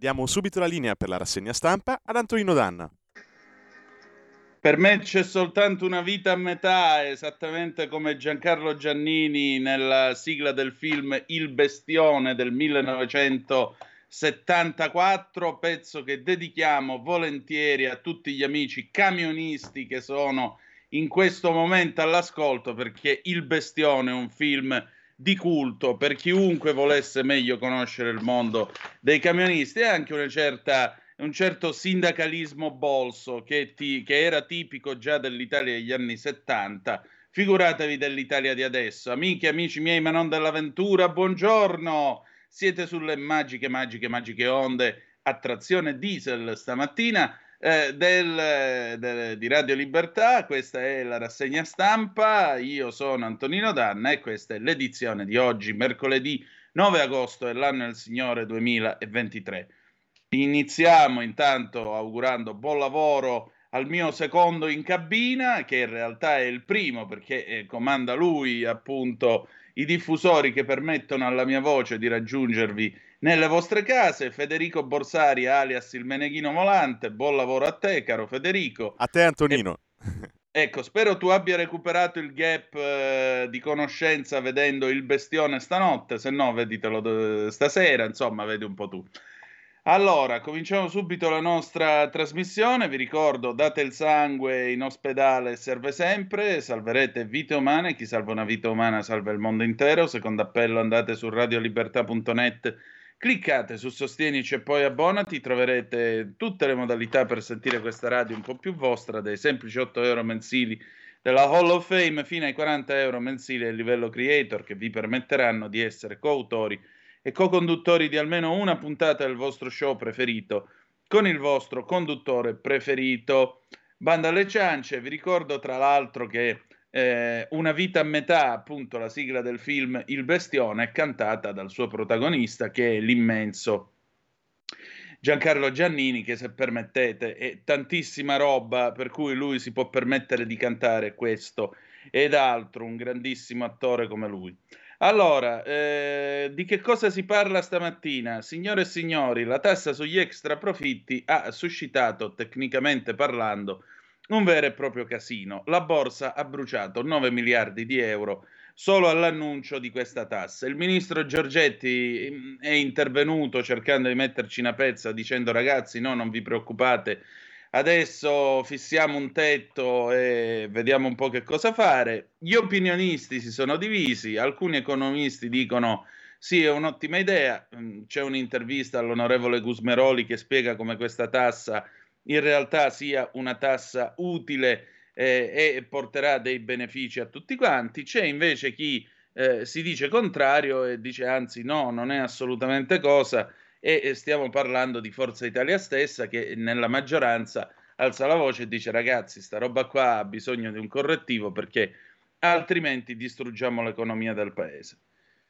Diamo subito la linea per la rassegna stampa ad Antonino Danna. Per me c'è soltanto una vita a metà, esattamente come Giancarlo Giannini nella sigla del film Il Bestione del 1974, pezzo che dedichiamo volentieri a tutti gli amici camionisti che sono in questo momento all'ascolto, perché Il Bestione è un film di culto per chiunque volesse meglio conoscere il mondo dei camionisti e anche una certa un certo sindacalismo bolso che, ti- che era tipico già dell'Italia degli anni 70. Figuratevi dell'Italia di adesso. Amiche, amici miei, ma non dell'avventura, buongiorno! Siete sulle magiche, magiche, magiche onde a trazione diesel stamattina eh, del- del- di Radio Libertà. Questa è la rassegna stampa. Io sono Antonino Danna e questa è l'edizione di oggi, mercoledì 9 agosto dell'anno del Signore 2023. Iniziamo intanto augurando buon lavoro al mio secondo in cabina, che in realtà è il primo perché eh, comanda lui appunto i diffusori che permettono alla mia voce di raggiungervi nelle vostre case. Federico Borsari, alias il Meneghino Volante, buon lavoro a te, caro Federico. A te Antonino. Ecco, spero tu abbia recuperato il gap eh, di conoscenza vedendo il bestione stanotte, se no veditelo eh, stasera, insomma, vedi un po' tu. Allora, cominciamo subito la nostra trasmissione. Vi ricordo, date il sangue in ospedale, serve sempre, salverete vite umane. Chi salva una vita umana salva il mondo intero. Secondo appello, andate su radiolibertà.net, cliccate su Sostienici e poi abbonati. Troverete tutte le modalità per sentire questa radio un po' più vostra, dai semplici 8 euro mensili della Hall of Fame fino ai 40 euro mensili del livello creator che vi permetteranno di essere coautori e co-conduttori di almeno una puntata del vostro show preferito con il vostro conduttore preferito. Banda alle ciance, vi ricordo tra l'altro che eh, Una vita a metà, appunto la sigla del film Il Bestione, cantata dal suo protagonista che è l'immenso Giancarlo Giannini, che se permettete è tantissima roba per cui lui si può permettere di cantare questo ed altro, un grandissimo attore come lui. Allora, eh, di che cosa si parla stamattina? Signore e signori, la tassa sugli extra profitti ha suscitato, tecnicamente parlando, un vero e proprio casino. La borsa ha bruciato 9 miliardi di euro solo all'annuncio di questa tassa. Il ministro Giorgetti mm, è intervenuto cercando di metterci una pezza dicendo ragazzi no, non vi preoccupate, adesso fissiamo un tetto e vediamo un po' che cosa fare. Gli opinionisti si sono divisi, alcuni economisti dicono sì, è un'ottima idea, mm, c'è un'intervista all'onorevole Gusmeroli che spiega come questa tassa in realtà sia una tassa utile eh, e porterà dei benefici a tutti quanti. C'è invece chi eh, si dice contrario e dice anzi no, non è assolutamente cosa e stiamo parlando di Forza Italia stessa che nella maggioranza alza la voce e dice ragazzi sta roba qua ha bisogno di un correttivo perché altrimenti distruggiamo l'economia del paese.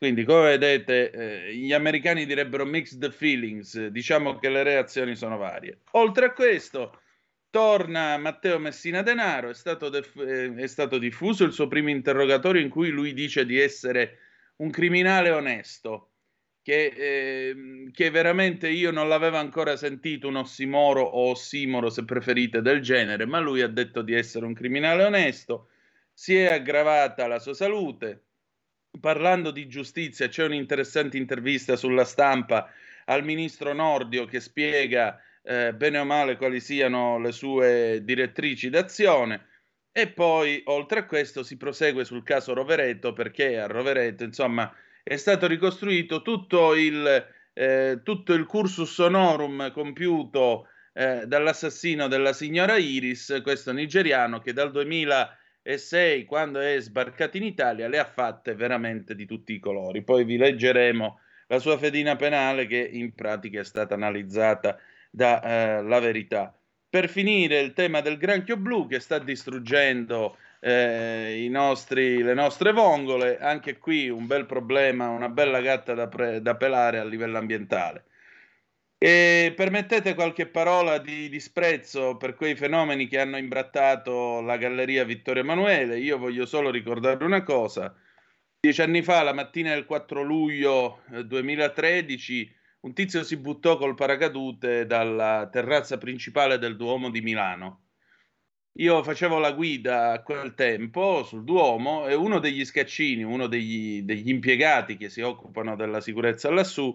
Quindi, come vedete, eh, gli americani direbbero mixed feelings, diciamo che le reazioni sono varie. Oltre a questo, Torna Matteo Messina Denaro, è stato, def- eh, è stato, diffuso il suo primo interrogatorio in cui lui dice di essere un criminale onesto, che, eh, che veramente io non l'avevo ancora sentito un ossimoro o ossimoro se preferite del genere, ma lui ha detto di essere un criminale onesto, si è aggravata la sua salute. Parlando di giustizia, c'è un'interessante intervista sulla stampa al ministro Nordio che spiega eh, bene o male quali siano le sue direttrici d'azione. E poi, oltre a questo, si prosegue sul caso Rovereto perché a Rovereto, insomma, è stato ricostruito tutto il, eh, tutto il cursus honorum compiuto eh, dall'assassino della signora Iris, questo nigeriano che dal 2006, quando è sbarcato in Italia, le ha fatte veramente di tutti i colori. Poi vi leggeremo la sua fedina penale che in pratica è stata analizzata da eh, La Verità. Per finire il tema del granchio blu che sta distruggendo eh, nostri, le nostre vongole, anche qui un bel problema, una bella gatta da, pre- da pelare a livello ambientale. E permettete qualche parola di disprezzo per quei fenomeni che hanno imbrattato la Galleria Vittorio Emanuele. Io voglio solo ricordare una cosa. Dieci anni fa, la mattina del 4 luglio 2013, eh, un tizio si buttò col paracadute dalla terrazza principale del Duomo di Milano. Io facevo la guida a quel tempo sul Duomo e uno degli scaccini, uno degli, degli impiegati che si occupano della sicurezza lassù,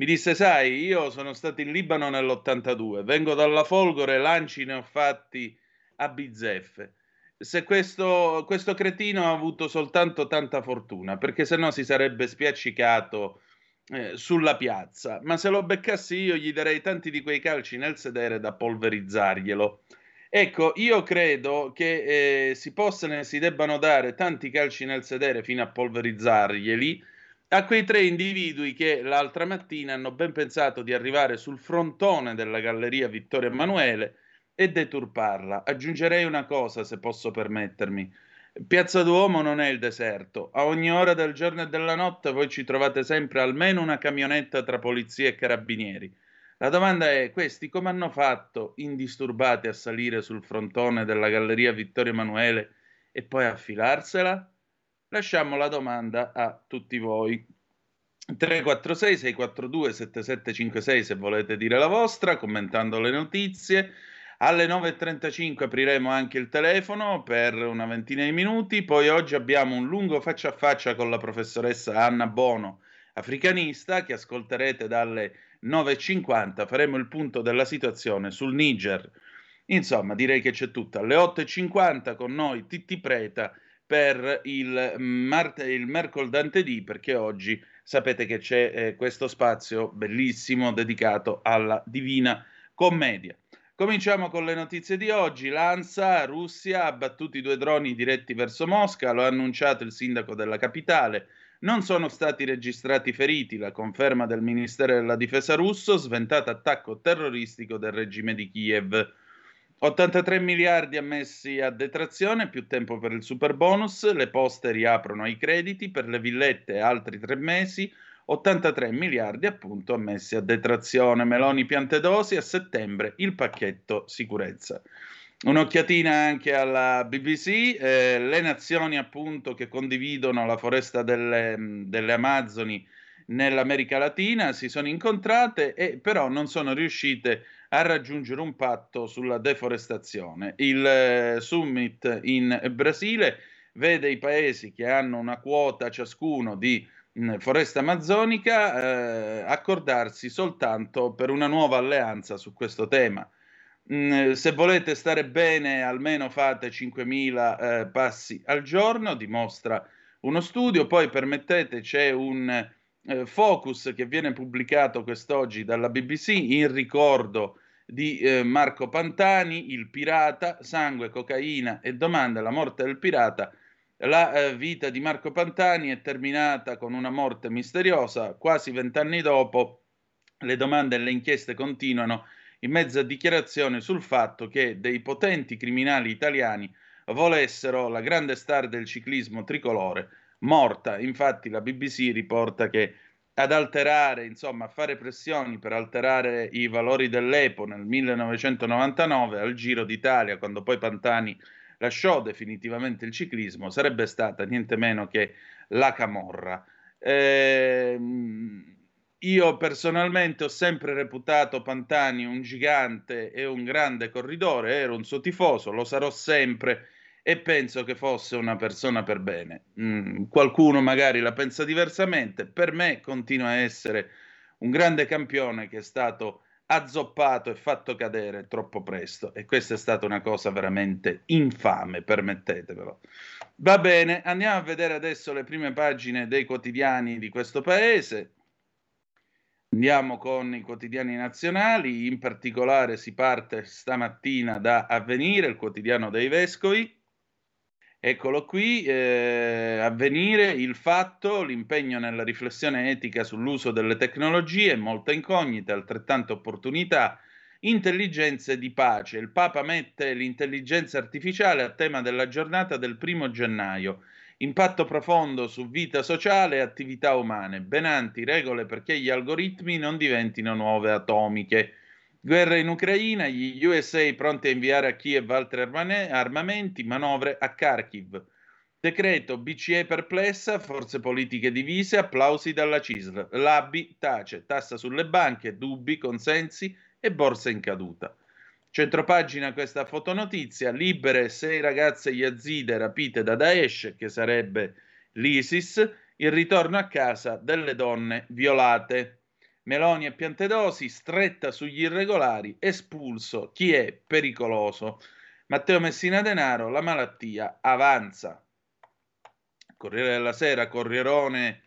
mi disse: Sai, io sono stato in Libano nell'82, vengo dalla Folgore, lanci ne ho fatti a bizzeffe. Se questo, questo cretino ha avuto soltanto tanta fortuna, perché se no si sarebbe spiaccicato eh, sulla piazza, ma se lo beccassi io gli darei tanti di quei calci nel sedere da polverizzarglielo. Ecco, io credo che eh, si possano e si debbano dare tanti calci nel sedere fino a polverizzarglieli a quei tre individui che l'altra mattina hanno ben pensato di arrivare sul frontone della galleria Vittorio Emanuele e deturparla. Aggiungerei una cosa, se posso permettermi. Piazza Duomo non è il deserto. A ogni ora del giorno e della notte voi ci trovate sempre almeno una camionetta tra polizia e carabinieri. La domanda è: questi come hanno fatto indisturbati a salire sul frontone della Galleria Vittorio Emanuele e poi a filarsela? Lasciamo la domanda a tutti voi. 346 642 7756 se volete dire la vostra, commentando le notizie. Alle 9.35 apriremo anche il telefono per una ventina di minuti, poi oggi abbiamo un lungo faccia a faccia con la professoressa Anna Bono, africanista, che ascolterete dalle 9.50, faremo il punto della situazione sul Niger. Insomma, direi che c'è tutto. Alle 8.50 con noi Titti Preta per il, Mart- il mercoledì, perché oggi sapete che c'è eh, questo spazio bellissimo dedicato alla Divina Commedia. Cominciamo con le notizie di oggi. L'ANSA, Russia, ha battuto i due droni diretti verso Mosca, lo ha annunciato il sindaco della capitale. Non sono stati registrati feriti, la conferma del Ministero della Difesa russo, sventato attacco terroristico del regime di Kiev. 83 miliardi ammessi a detrazione, più tempo per il super bonus, le poste riaprono i crediti per le villette altri tre mesi, 83 miliardi appunto ammessi a detrazione. Meloni piantedosi a settembre il pacchetto sicurezza. Un'occhiatina anche alla BBC, eh, le nazioni appunto che condividono la foresta delle, delle Amazzoni nell'America Latina si sono incontrate e però non sono riuscite a raggiungere un patto sulla deforestazione. Il eh, summit in Brasile vede i paesi che hanno una quota ciascuno di mh, foresta amazzonica eh, accordarsi soltanto per una nuova alleanza su questo tema. Mh, se volete stare bene, almeno fate 5.000 eh, passi al giorno, dimostra uno studio. Poi permettete, c'è un eh, focus che viene pubblicato quest'oggi dalla BBC in ricordo di eh, Marco Pantani, il pirata, sangue, cocaina e domanda la morte del pirata. La eh, vita di Marco Pantani è terminata con una morte misteriosa. Quasi vent'anni dopo, le domande e le inchieste continuano in mezzo a dichiarazioni sul fatto che dei potenti criminali italiani volessero la grande star del ciclismo tricolore morta. Infatti la BBC riporta che ad alterare, insomma, a fare pressioni per alterare i valori dell'EPO nel 1999 al Giro d'Italia, quando poi Pantani lasciò definitivamente il ciclismo, sarebbe stata niente meno che la Camorra. Eh, io personalmente ho sempre reputato Pantani un gigante e un grande corridore, ero un suo tifoso, lo sarò sempre e penso che fosse una persona per bene. Mm, qualcuno magari la pensa diversamente, per me continua a essere un grande campione che è stato azzoppato e fatto cadere troppo presto e questa è stata una cosa veramente infame, permettetevelo. Va bene, andiamo a vedere adesso le prime pagine dei quotidiani di questo paese. Andiamo con i quotidiani nazionali, in particolare si parte stamattina da Avvenire, il quotidiano dei vescovi. Eccolo qui, eh, avvenire il fatto, l'impegno nella riflessione etica sull'uso delle tecnologie, molte incognite, altrettante opportunità, intelligenze di pace. Il Papa mette l'intelligenza artificiale a tema della giornata del primo gennaio. Impatto profondo su vita sociale e attività umane. Benanti regole perché gli algoritmi non diventino nuove atomiche. Guerra in Ucraina, gli USA pronti a inviare a Kiev altri armamenti, manovre a Kharkiv. Decreto BCE perplessa, forze politiche divise, applausi dalla CISL. L'ABI tace, tassa sulle banche, dubbi, consensi e borsa in caduta. Centropagina questa fotonotizia, libere sei ragazze yazide rapite da Daesh, che sarebbe l'ISIS, il ritorno a casa delle donne violate. Meloni e Piantedosi, stretta sugli irregolari, espulso chi è pericoloso. Matteo Messina Denaro, la malattia avanza. Corriere della Sera, Corrierone,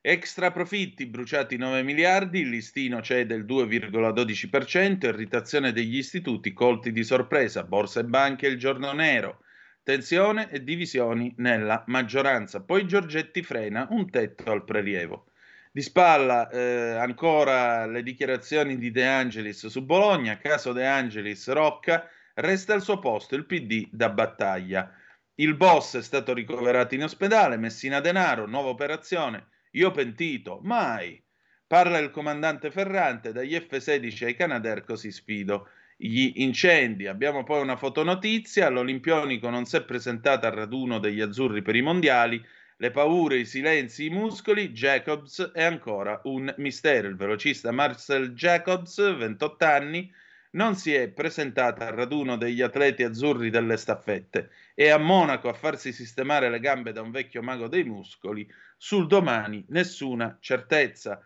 extra profitti, bruciati 9 miliardi, il listino cede il 2,12%, irritazione degli istituti colti di sorpresa, borsa e banche il giorno nero, tensione e divisioni nella maggioranza. Poi Giorgetti frena un tetto al prelievo. Di spalla eh, ancora le dichiarazioni di De Angelis su Bologna, caso De Angelis Rocca, resta al suo posto il PD da battaglia. Il boss è stato ricoverato in ospedale, Messina Denaro, nuova operazione, io pentito, mai. Parla il comandante Ferrante, dagli F-16 ai Canadair così sfido. Gli incendi, abbiamo poi una fotonotizia, l'Olimpionico non si è presentato al raduno degli azzurri per i mondiali, le paure, i silenzi, i muscoli, Jacobs è ancora un mistero. Il velocista Marcel Jacobs, 28 anni, non si è presentato al raduno degli atleti azzurri delle staffette. È a Monaco a farsi sistemare le gambe da un vecchio mago dei muscoli. Sul domani nessuna certezza.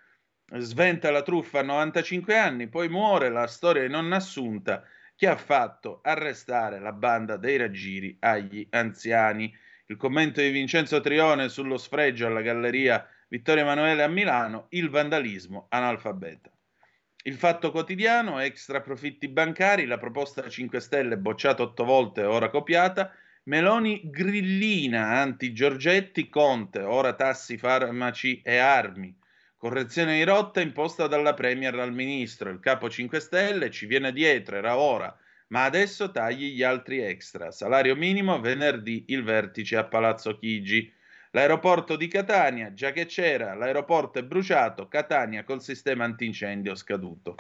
Sventa la truffa a 95 anni, poi muore la storia non assunta che ha fatto arrestare la banda dei raggiri agli anziani il commento di Vincenzo Trione sullo sfregio alla Galleria Vittorio Emanuele a Milano, il vandalismo analfabeta. Il fatto quotidiano, extra profitti bancari, la proposta 5 Stelle bocciata otto volte, ora copiata, Meloni grillina anti-Giorgetti, Conte, ora tassi farmaci e armi. Correzione di rotta imposta dalla Premier al ministro. Il capo 5 Stelle ci viene dietro, era ora ma adesso tagli gli altri extra. Salario minimo venerdì il vertice a Palazzo Chigi. L'aeroporto di Catania, già che c'era, l'aeroporto è bruciato, Catania col sistema antincendio scaduto.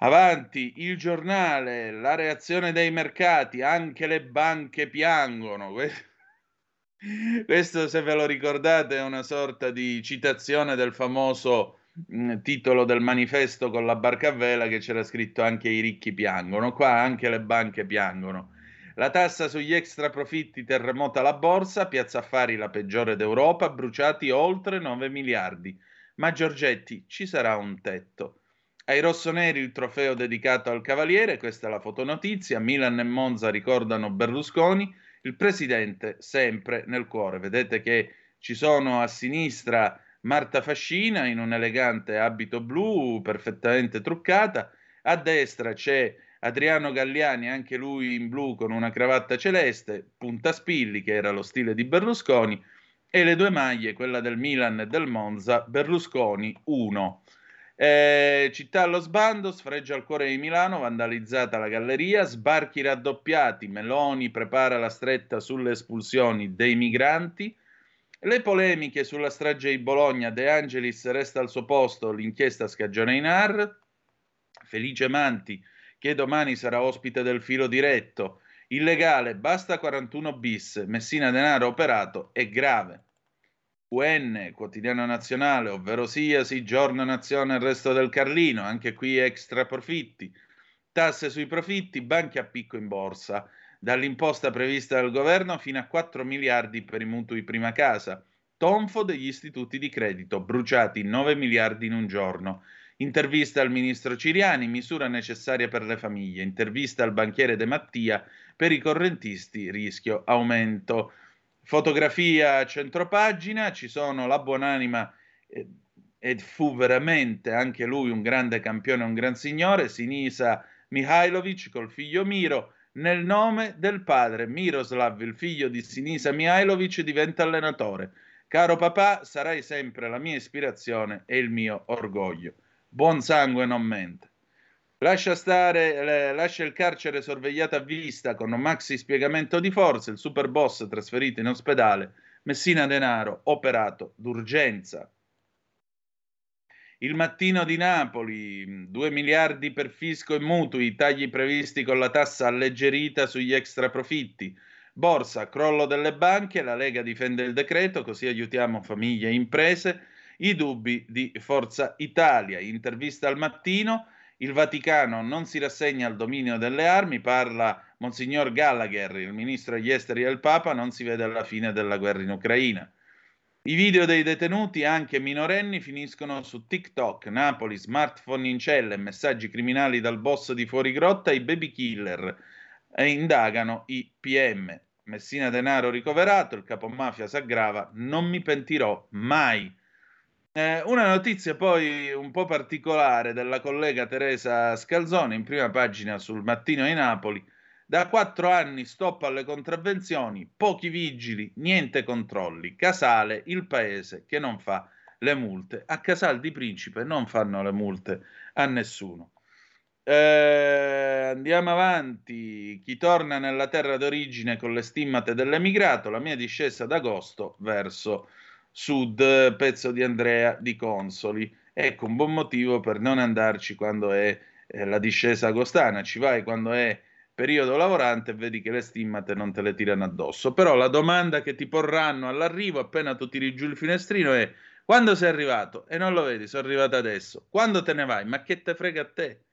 Avanti, il giornale, la reazione dei mercati, anche le banche piangono. Questo, se ve lo ricordate, è una sorta di citazione del famoso titolo del manifesto con la barca a vela che c'era scritto anche i ricchi piangono, qua anche le banche piangono. La tassa sugli extra profitti terremota la borsa, Piazza Affari la peggiore d'Europa, bruciati oltre 9 miliardi. Ma Giorgetti ci sarà un tetto. Ai rossoneri il trofeo dedicato al Cavaliere, questa è la fotonotizia, Milan e Monza ricordano Berlusconi, il presidente sempre nel cuore. Vedete che ci sono a sinistra Marta Fascina in un elegante abito blu perfettamente truccata, a destra c'è Adriano Galliani, anche lui in blu con una cravatta celeste, punta spilli che era lo stile di Berlusconi, e le due maglie, quella del Milan e del Monza, Berlusconi 1. Eh, città allo sbando, sfreggia al cuore di Milano, vandalizzata la galleria, sbarchi raddoppiati, Meloni prepara la stretta sulle espulsioni dei migranti, le polemiche sulla strage di Bologna, De Angelis resta al suo posto, l'inchiesta scagiona in AR, Felice Manti che domani sarà ospite del filo diretto, illegale, basta 41 bis, Messina Denaro operato, è grave. UN, quotidiano nazionale, ovvero sia, sì, giorno nazione il resto del Carlino, anche qui extra profitti, tasse sui profitti, banche a picco in borsa, dall'imposta prevista dal governo fino a 4 miliardi per i mutui prima casa, tonfo degli istituti di credito, bruciati 9 miliardi in un giorno, intervista al ministro Ciriani, misura necessaria per le famiglie, intervista al banchiere De Mattia, per i correntisti rischio aumento. Fotografia a centropagina, ci sono la buonanima eh, ed fu veramente anche lui un grande campione, un gran signore, Sinisa Mihailovic col figlio Miro, nel nome del padre Miroslav, il figlio di Sinisa Mihailovic, diventa allenatore. Caro papà, sarai sempre la mia ispirazione e il mio orgoglio. Buon sangue non mente. Lascia stare, lascia il carcere sorvegliato a vista con un maxi spiegamento di forze, il super boss trasferito in ospedale, Messina Denaro operato d'urgenza. Il mattino di Napoli, 2 miliardi per fisco e mutui, tagli previsti con la tassa alleggerita sugli extra profitti. Borsa, crollo delle banche, la Lega difende il decreto, così aiutiamo famiglie e imprese. I dubbi di Forza Italia, intervista al mattino, il Vaticano non si rassegna al dominio delle armi, parla Monsignor Gallagher, il ministro degli esteri del Papa, non si vede alla fine della guerra in Ucraina. I video dei detenuti, anche minorenni, finiscono su TikTok, Napoli, smartphone in celle, messaggi criminali dal boss di Fuorigrotta, i baby killer e indagano i PM. Messina Denaro ricoverato, il capomafia aggrava, non mi pentirò mai. Eh, una notizia poi un po' particolare della collega Teresa Scalzone in prima pagina sul Mattino di Napoli. Da quattro anni stop alle contravvenzioni, pochi vigili, niente controlli. Casale, il paese che non fa le multe. A Casal di Principe non fanno le multe a nessuno. Eh, andiamo avanti. Chi torna nella terra d'origine con le stimmate dell'emigrato, la mia discesa d'agosto verso Sud, pezzo di Andrea di Consoli. Ecco un buon motivo per non andarci quando è eh, la discesa agostana, ci vai quando è periodo lavorante vedi che le stimmate non te le tirano addosso. Però la domanda che ti porranno all'arrivo appena tu tiri giù il finestrino è quando sei arrivato? E non lo vedi, sono arrivato adesso. Quando te ne vai? Ma che te frega a te?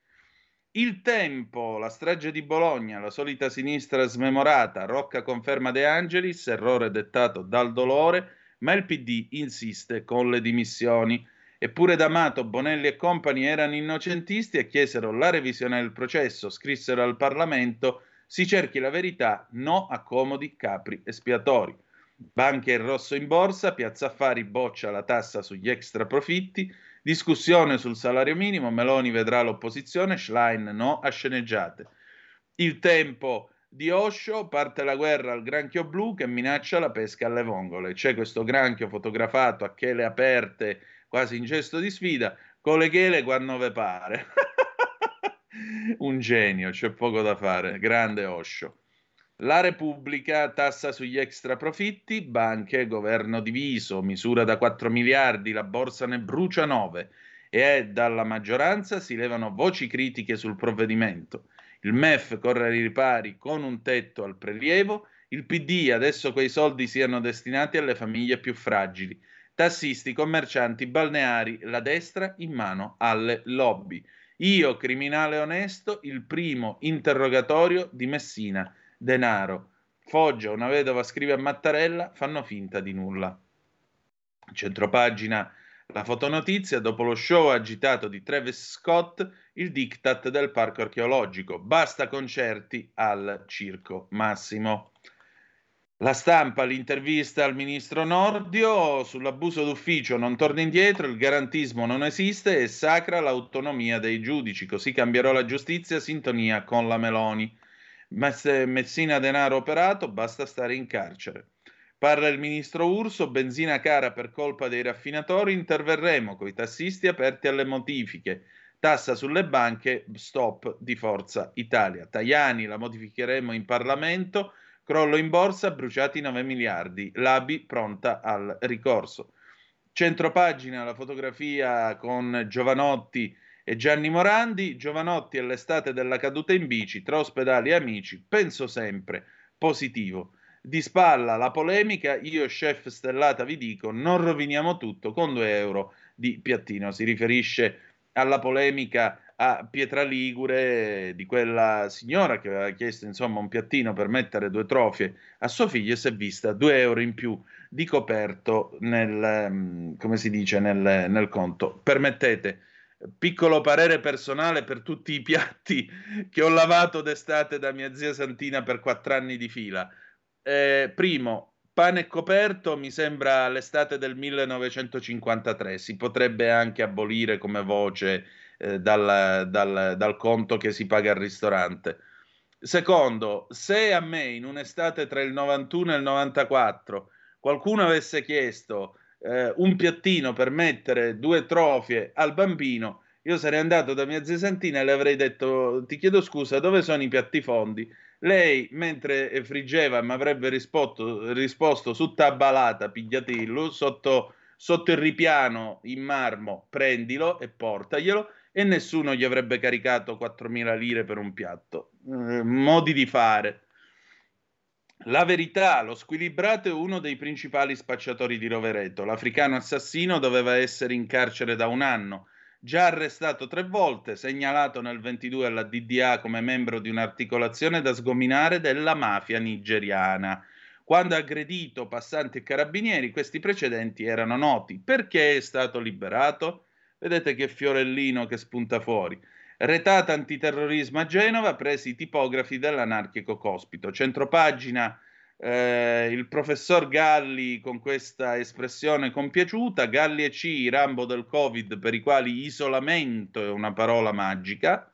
Il tempo, la strage di Bologna, la solita sinistra smemorata, Rocca conferma De Angelis, errore dettato dal dolore, ma il PD insiste con le dimissioni. Eppure D'Amato, Bonelli e compagni erano innocentisti e chiesero la revisione del processo, scrissero al Parlamento si cerchi la verità, no a comodi capri espiatori. Banche in rosso in borsa, Piazza Affari boccia la tassa sugli extra profitti, discussione sul salario minimo, Meloni vedrà l'opposizione, Schlein no a sceneggiate. Il tempo di Osho parte la guerra al granchio blu che minaccia la pesca alle vongole. C'è questo granchio fotografato a chele aperte, quasi in gesto di sfida, con le chele quando ve pare. Un genio, c'è poco da fare. Grande Osho. La Repubblica tassa sugli extra profitti, banche, governo diviso, misura da 4 miliardi, la borsa ne brucia 9 e dalla maggioranza si levano voci critiche sul provvedimento. Il MEF corre ai ripari con un tetto al prelievo, il PD adesso quei soldi siano destinati alle famiglie più fragili, tassisti, commercianti, balneari, la destra in mano alle lobby. Io, criminale onesto, il primo interrogatorio di Messina denaro. Foggia, una vedova scrive a Mattarella, fanno finta di nulla. Centropagina la fotonotizia, dopo lo show agitato di Travis Scott, il diktat del parco archeologico. Basta concerti al Circo Massimo. La stampa, l'intervista al ministro Nordio sull'abuso d'ufficio non torna indietro, il garantismo non esiste e sacra l'autonomia dei giudici, così cambierò la giustizia, sintonia con la Meloni. Messina denaro operato, basta stare in carcere. Parla il ministro Urso, benzina cara per colpa dei raffinatori, interverremo con i tassisti aperti alle modifiche. Tassa sulle banche, stop di Forza Italia. Tajani, la modificheremo in Parlamento Crollo in borsa, bruciati 9 miliardi. L'ABI pronta al ricorso. Centropagina, la fotografia con Giovanotti e Gianni Morandi. Giovanotti all'estate della caduta in bici, tra ospedali e amici. Penso sempre positivo. Di spalla la polemica, io chef stellata vi dico, non roviniamo tutto con 2 euro di piattino. Si riferisce alla polemica a Pietra Ligure di quella signora che aveva chiesto insomma un piattino per mettere due trofie a suo figlio e si è vista due euro in più di coperto nel, mm, come si dice, nel, nel conto. Permettete, piccolo parere personale per tutti i piatti che ho lavato d'estate da mia zia Santina per quattro anni di fila. Eh, primo, pane coperto mi sembra l'estate del 1953, si potrebbe anche abolire come voce eh, dal, dal, dal conto che si paga al ristorante. Secondo, se a me in un'estate tra il 91 e il 94 qualcuno avesse chiesto eh, un piattino per mettere due trofie al bambino, io sarei andato da mia zia Santina e le avrei detto: Ti chiedo scusa, dove sono i piatti fondi? Lei, mentre friggeva, mi avrebbe risposto, risposto su tabalata, pigliatillo, sotto, sotto il ripiano in marmo, prendilo e portaglielo e nessuno gli avrebbe caricato 4.000 lire per un piatto. Eh, modi di fare. La verità, lo squilibrato è uno dei principali spacciatori di Rovereto. L'africano assassino doveva essere in carcere da un anno, già arrestato tre volte, segnalato nel 22 alla DDA come membro di un'articolazione da sgominare della mafia nigeriana. Quando ha aggredito passanti e carabinieri, questi precedenti erano noti. Perché è stato liberato? Vedete che fiorellino che spunta fuori. Retata antiterrorismo a Genova, presi i tipografi dell'anarchico cospito. Centropagina, eh, il professor Galli con questa espressione compiaciuta, Galli e C, Rambo del Covid per i quali isolamento è una parola magica.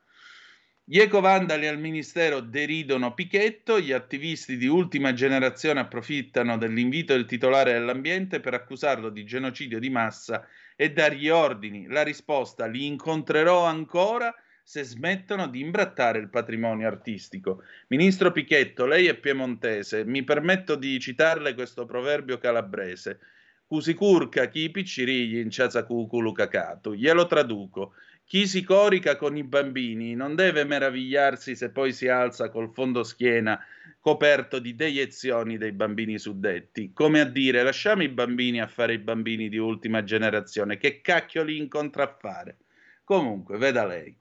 Gli ecovandali al ministero deridono Pichetto, gli attivisti di ultima generazione approfittano dell'invito del titolare dell'ambiente per accusarlo di genocidio di massa e dargli ordini. La risposta li incontrerò ancora se smettono di imbrattare il patrimonio artistico. Ministro Pichetto, lei è piemontese, mi permetto di citarle questo proverbio calabrese. Cusicurca chi piccirigli in ciazacuculu cacato. Glielo traduco. Chi si corica con i bambini non deve meravigliarsi se poi si alza col fondo schiena coperto di deiezioni dei bambini suddetti, come a dire lasciamo i bambini a fare i bambini di ultima generazione, che cacchio li incontra a fare. Comunque, veda lei.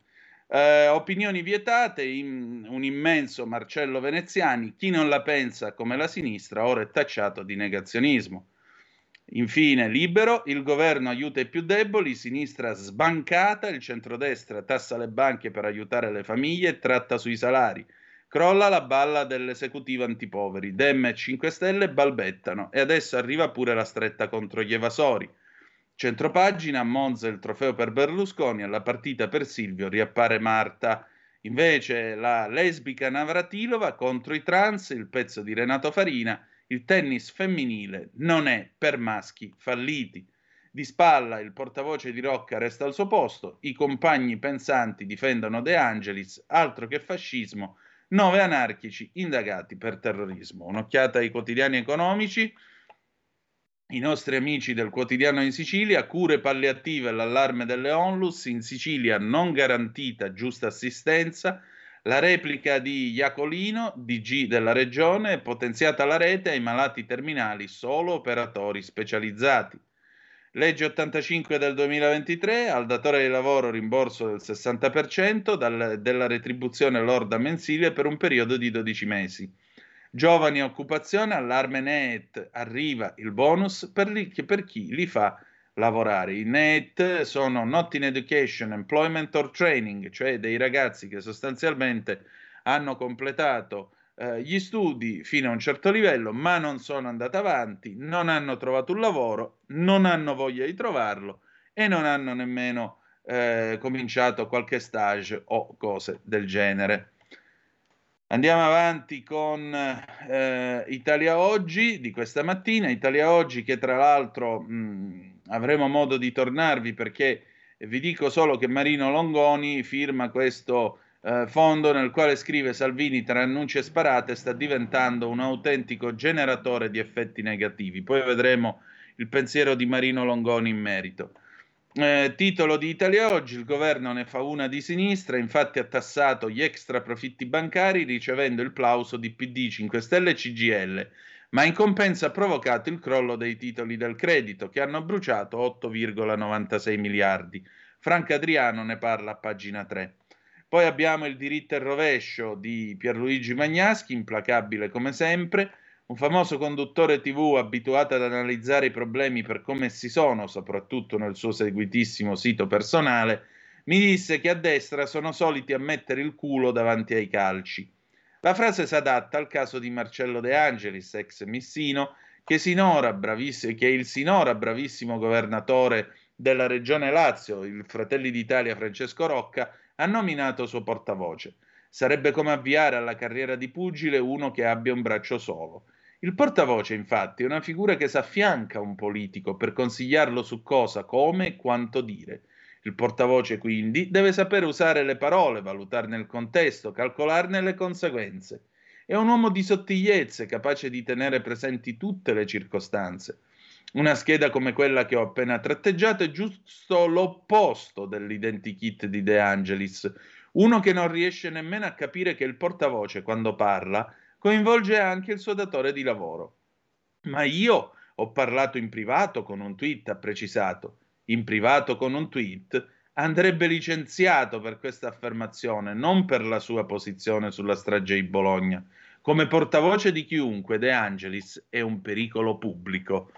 Eh, opinioni vietate, in, un immenso Marcello Veneziani, chi non la pensa come la sinistra ora è tacciato di negazionismo. Infine, libero, il governo aiuta i più deboli, sinistra sbancata, il centrodestra tassa le banche per aiutare le famiglie e tratta sui salari. Crolla la balla dell'esecutivo antipoveri. Dem e 5 Stelle balbettano e adesso arriva pure la stretta contro gli evasori. Centropagina, Monza il trofeo per Berlusconi, alla partita per Silvio riappare Marta. Invece la lesbica Navratilova contro i trans, il pezzo di Renato Farina, il tennis femminile non è per maschi falliti. Di spalla il portavoce di Rocca resta al suo posto, i compagni pensanti difendono De Angelis, altro che fascismo, nove anarchici indagati per terrorismo. Un'occhiata ai quotidiani economici. I nostri amici del quotidiano in Sicilia, cure palliative l'allarme delle onlus, in Sicilia non garantita giusta assistenza, la replica di Iacolino, DG della regione, potenziata la rete ai malati terminali, solo operatori specializzati. Legge 85 del 2023, al datore di lavoro rimborso del 60% dal, della retribuzione lorda mensile per un periodo di 12 mesi. Giovani occupazione, allarme NEET, arriva il bonus per, li, per chi li fa lavorare. I NEET sono Not in Education, Employment or Training, cioè dei ragazzi che sostanzialmente hanno completato eh, gli studi fino a un certo livello, ma non sono andati avanti, non hanno trovato un lavoro, non hanno voglia di trovarlo e non hanno nemmeno eh, cominciato qualche stage o cose del genere. Andiamo avanti con eh, Italia Oggi di questa mattina, Italia Oggi che tra l'altro mh, avremo modo di tornarvi perché vi dico solo che Marino Longoni firma questo eh, fondo nel quale scrive Salvini tra annunci e sparate sta diventando un autentico generatore di effetti negativi. Poi vedremo il pensiero di Marino Longoni in merito. Eh, titolo di Italia Oggi, il governo ne fa una di sinistra, infatti ha tassato gli extra profitti bancari ricevendo il plauso di PD 5 Stelle e CGL, ma in compenso ha provocato il crollo dei titoli del credito che hanno bruciato 8,96 miliardi. Franca Adriano ne parla a pagina 3. Poi abbiamo il diritto e rovescio di Pierluigi Magnaschi, implacabile come sempre, un famoso conduttore TV abituato ad analizzare i problemi per come si sono, soprattutto nel suo seguitissimo sito personale, mi disse che a destra sono soliti a mettere il culo davanti ai calci. La frase si adatta al caso di Marcello De Angelis, ex Missino, che, sinora, braviss- che il sinora bravissimo governatore della regione Lazio, il Fratelli d'Italia Francesco Rocca, ha nominato suo portavoce. Sarebbe come avviare alla carriera di pugile uno che abbia un braccio solo. Il portavoce, infatti, è una figura che s'affianca a un politico per consigliarlo su cosa, come e quanto dire. Il portavoce, quindi, deve sapere usare le parole, valutarne il contesto, calcolarne le conseguenze. È un uomo di sottigliezze, capace di tenere presenti tutte le circostanze. Una scheda come quella che ho appena tratteggiato è giusto l'opposto dell'identikit di De Angelis, uno che non riesce nemmeno a capire che il portavoce, quando parla, coinvolge anche il suo datore di lavoro. Ma io ho parlato in privato con un tweet, ha precisato. In privato con un tweet andrebbe licenziato per questa affermazione, non per la sua posizione sulla strage di Bologna. Come portavoce di chiunque, De Angelis è un pericolo pubblico.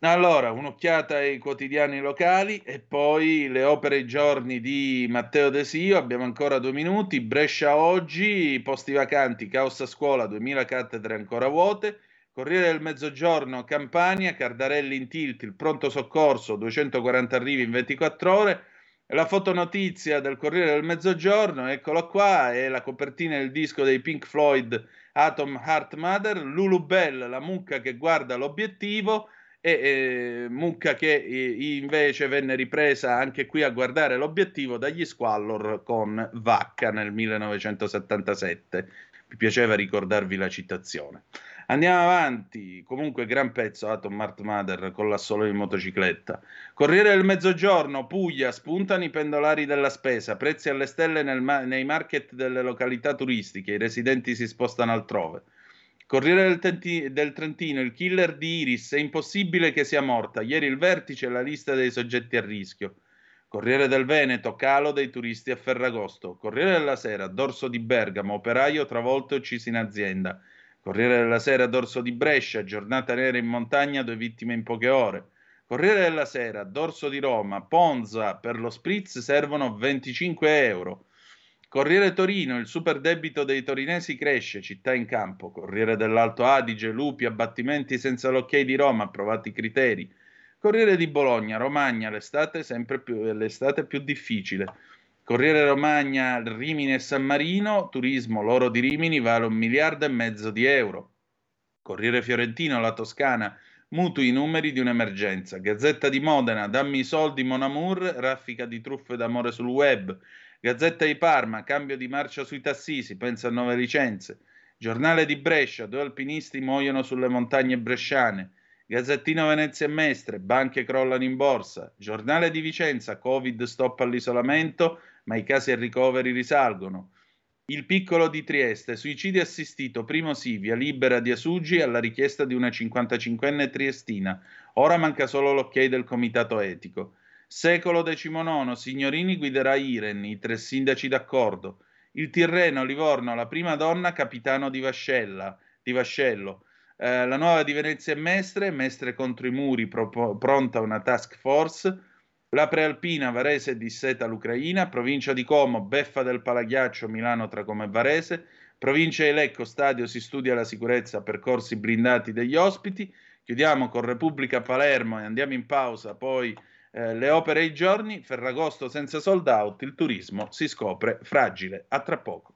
Allora, un'occhiata ai quotidiani locali e poi le opere e giorni di Matteo Desio. Abbiamo ancora due minuti. Brescia oggi, posti vacanti, caos a scuola, 2000 cattedre ancora vuote. Corriere del Mezzogiorno, Campania, Cardarelli in tilt, il pronto soccorso, 240 arrivi in 24 ore. La fotonotizia del Corriere del Mezzogiorno, eccola qua, è la copertina del disco dei Pink Floyd Atom Heart Mother, Lulu Bell, la mucca che guarda l'obiettivo e eh, Mucca che eh, invece venne ripresa anche qui a guardare l'obiettivo dagli Squallor con Vacca nel 1977. Mi piaceva ricordarvi la citazione. Andiamo avanti, comunque gran pezzo Atom Mart Mother con l'assolo in motocicletta. Corriere del Mezzogiorno, Puglia, spuntano i pendolari della spesa, prezzi alle stelle ma- nei market delle località turistiche, i residenti si spostano altrove. Corriere del, Tenti- del, Trentino, il killer di Iris, è impossibile che sia morta. Ieri il vertice e la lista dei soggetti a rischio. Corriere del Veneto, calo dei turisti a Ferragosto. Corriere della Sera, dorso di Bergamo, operaio travolto e ucciso in azienda. Corriere della Sera, dorso di Brescia, giornata nera in montagna, due vittime in poche ore. Corriere della Sera, dorso di Roma, Ponza, per lo spritz servono 25 euro. Corriere Torino, il super debito dei torinesi cresce, città in campo. Corriere dell'Alto Adige, lupi, abbattimenti senza l'ok di Roma, approvati i criteri. Corriere di Bologna, Romagna, l'estate, più, l'estate più difficile. Corriere Romagna, Rimini e San Marino, turismo, l'oro di Rimini vale un miliardo e mezzo di euro. Corriere Fiorentino, la Toscana, mutui numeri di un'emergenza. Gazzetta di Modena, dammi i soldi Mon Amour, raffica di truffe d'amore sul web. Gazzetta di Parma, cambio di marcia sui tassisi, pensa a nuove licenze. Giornale di Brescia, due alpinisti muoiono sulle montagne bresciane. Gazzettino Venezia e Mestre, banche crollano in borsa. Giornale di Vicenza, Covid stop all'isolamento, ma i casi e ricoveri risalgono. Il piccolo di Trieste, suicidio assistito, primo sì, via libera di Asugi alla richiesta di una 55enne triestina. Ora manca solo l'ok del comitato etico. Secolo XIX, Signorini guiderà Iren, i tre sindaci d'accordo. Il Tirreno, Livorno, la prima donna capitano di, Vascella, di Vascello. Eh, la nuova di Venezia e Mestre, Mestre contro i muri, propo- pronta una task force. La prealpina, Varese disseta l'Ucraina. Provincia di Como, beffa del Palaghiaccio, Milano Tracome e Varese. Provincia di Lecco, stadio si studia la sicurezza, percorsi blindati degli ospiti. Chiudiamo con Repubblica Palermo e andiamo in pausa, poi eh, le opere e i giorni, Ferragosto senza sold out, il turismo si scopre fragile. A tra poco.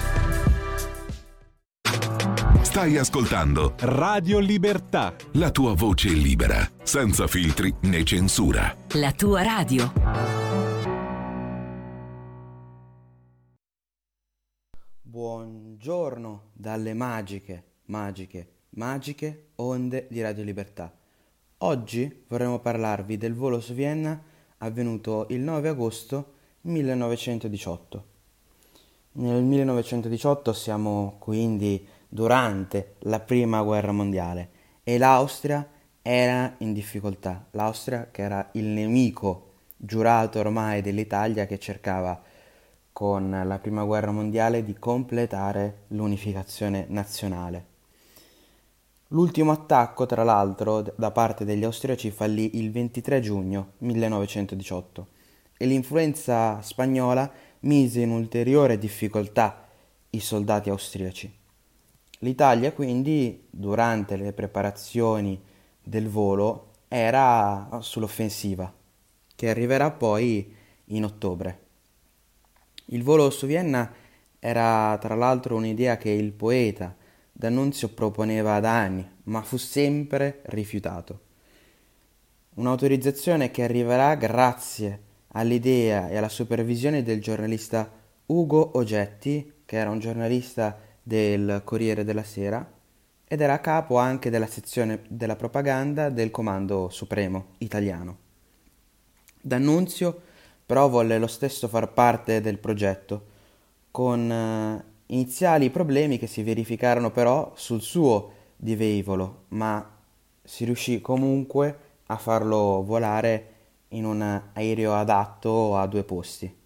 Stai ascoltando Radio Libertà. la tua voce libera, senza filtri né censura. La tua radio. Buongiorno dalle magiche, magiche, magiche onde di Radio Libertà. Oggi vorremmo parlarvi del volo su Vienna avvenuto il 9 agosto 1918. Nel 1918 siamo quindi durante la prima guerra mondiale e l'Austria era in difficoltà. L'Austria che era il nemico giurato ormai dell'Italia che cercava con la prima guerra mondiale di completare l'unificazione nazionale. L'ultimo attacco, tra l'altro, da parte degli austriaci fallì il 23 giugno 1918 e l'influenza spagnola mise in ulteriore difficoltà i soldati austriaci. L'Italia quindi, durante le preparazioni del volo, era sull'offensiva, che arriverà poi in ottobre. Il volo su Vienna era tra l'altro un'idea che il poeta D'Annunzio proponeva da anni, ma fu sempre rifiutato. Un'autorizzazione che arriverà grazie all'idea e alla supervisione del giornalista Ugo Ogetti, che era un giornalista del Corriere della Sera ed era a capo anche della sezione della propaganda del Comando Supremo italiano. D'Annunzio però volle lo stesso far parte del progetto, con eh, iniziali problemi che si verificarono però sul suo di velivolo, ma si riuscì comunque a farlo volare in un aereo adatto a due posti.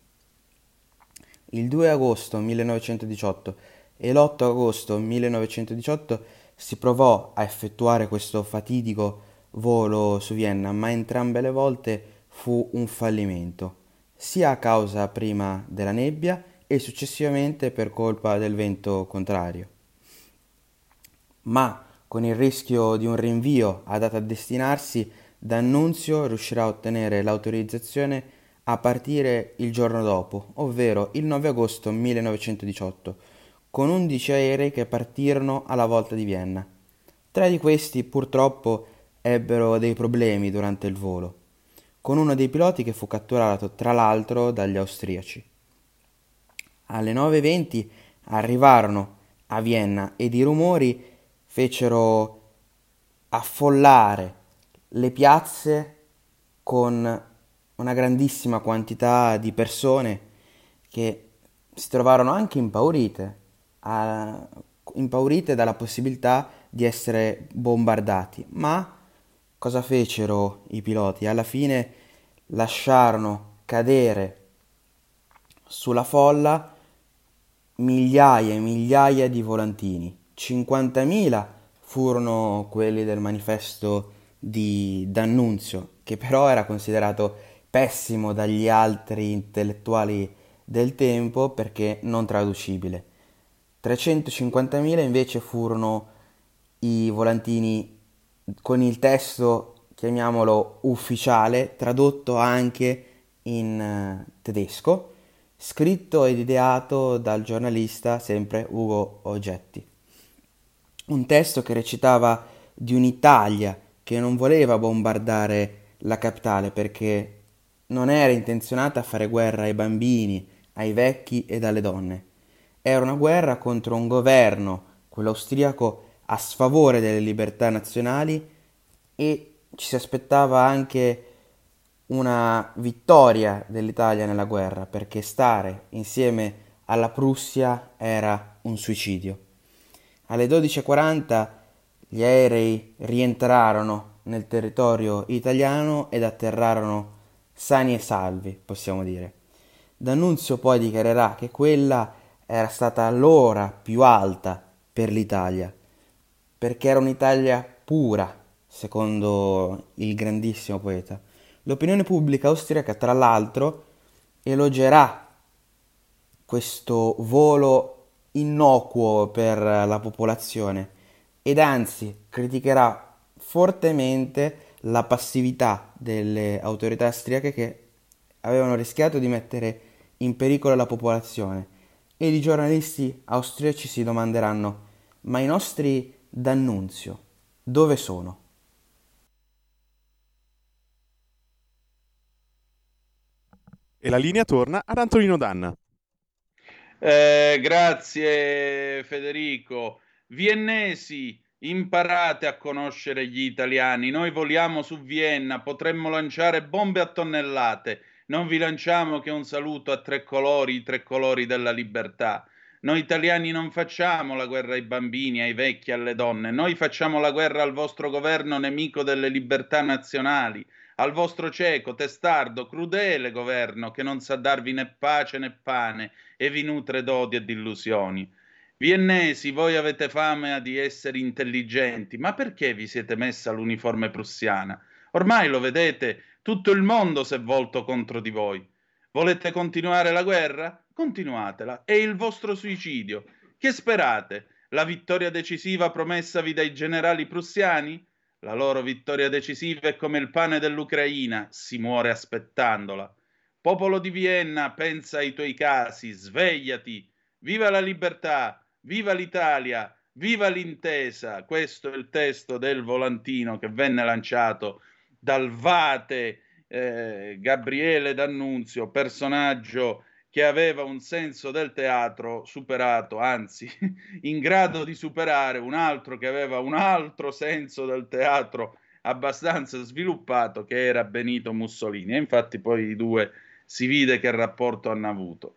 Il 2 agosto 1918 e l'8 agosto 1918 si provò a effettuare questo fatidico volo su Vienna, ma entrambe le volte fu un fallimento, sia a causa prima della nebbia e successivamente per colpa del vento contrario. Ma con il rischio di un rinvio a data a destinarsi, D'Annunzio riuscirà a ottenere l'autorizzazione a partire il giorno dopo, ovvero il 9 agosto 1918, con 11 aerei che partirono alla volta di Vienna. Tre di questi purtroppo ebbero dei problemi durante il volo, con uno dei piloti che fu catturato tra l'altro dagli austriaci. Alle 9.20 arrivarono a Vienna ed i rumori fecero affollare le piazze con una grandissima quantità di persone che si trovarono anche impaurite, a, impaurite dalla possibilità di essere bombardati. Ma cosa fecero i piloti? Alla fine lasciarono cadere sulla folla migliaia e migliaia di volantini. 50.000 furono quelli del manifesto di D'Annunzio, che però era considerato pessimo dagli altri intellettuali del tempo perché non traducibile. 350.000 invece furono i volantini con il testo, chiamiamolo ufficiale, tradotto anche in eh, tedesco, scritto ed ideato dal giornalista sempre Ugo Oggetti. Un testo che recitava di un'Italia che non voleva bombardare la capitale perché non era intenzionata a fare guerra ai bambini, ai vecchi ed alle donne. Era una guerra contro un governo, quello austriaco, a sfavore delle libertà nazionali e ci si aspettava anche una vittoria dell'Italia nella guerra, perché stare insieme alla Prussia era un suicidio. Alle 12.40 gli aerei rientrarono nel territorio italiano ed atterrarono sani e salvi, possiamo dire. D'Annunzio poi dichiarerà che quella era stata l'ora più alta per l'Italia, perché era un'Italia pura, secondo il grandissimo poeta. L'opinione pubblica austriaca, tra l'altro, elogerà questo volo innocuo per la popolazione ed anzi criticherà fortemente la passività delle autorità austriache che avevano rischiato di mettere in pericolo la popolazione e i giornalisti austriaci si domanderanno ma i nostri d'annunzio dove sono? E la linea torna ad Antonino Danna. Eh, grazie Federico. Viennesi, imparate a conoscere gli italiani. Noi voliamo su Vienna, potremmo lanciare bombe a tonnellate. Non vi lanciamo che un saluto a tre colori, i tre colori della libertà. Noi italiani non facciamo la guerra ai bambini, ai vecchi, alle donne. Noi facciamo la guerra al vostro governo nemico delle libertà nazionali al vostro cieco, testardo, crudele governo che non sa darvi né pace né pane e vi nutre d'odi e di illusioni. Viennesi, voi avete fame di essere intelligenti, ma perché vi siete messa l'uniforme prussiana? Ormai lo vedete, tutto il mondo si è volto contro di voi. Volete continuare la guerra? Continuatela. È il vostro suicidio. Che sperate? La vittoria decisiva promessavi dai generali prussiani? La loro vittoria decisiva è come il pane dell'Ucraina, si muore aspettandola. Popolo di Vienna, pensa ai tuoi casi, svegliati. Viva la libertà, viva l'Italia, viva l'intesa. Questo è il testo del volantino che venne lanciato dal Vate eh, Gabriele D'Annunzio, personaggio che aveva un senso del teatro superato, anzi in grado di superare un altro che aveva un altro senso del teatro abbastanza sviluppato, che era Benito Mussolini. E infatti poi i due si vide che rapporto hanno avuto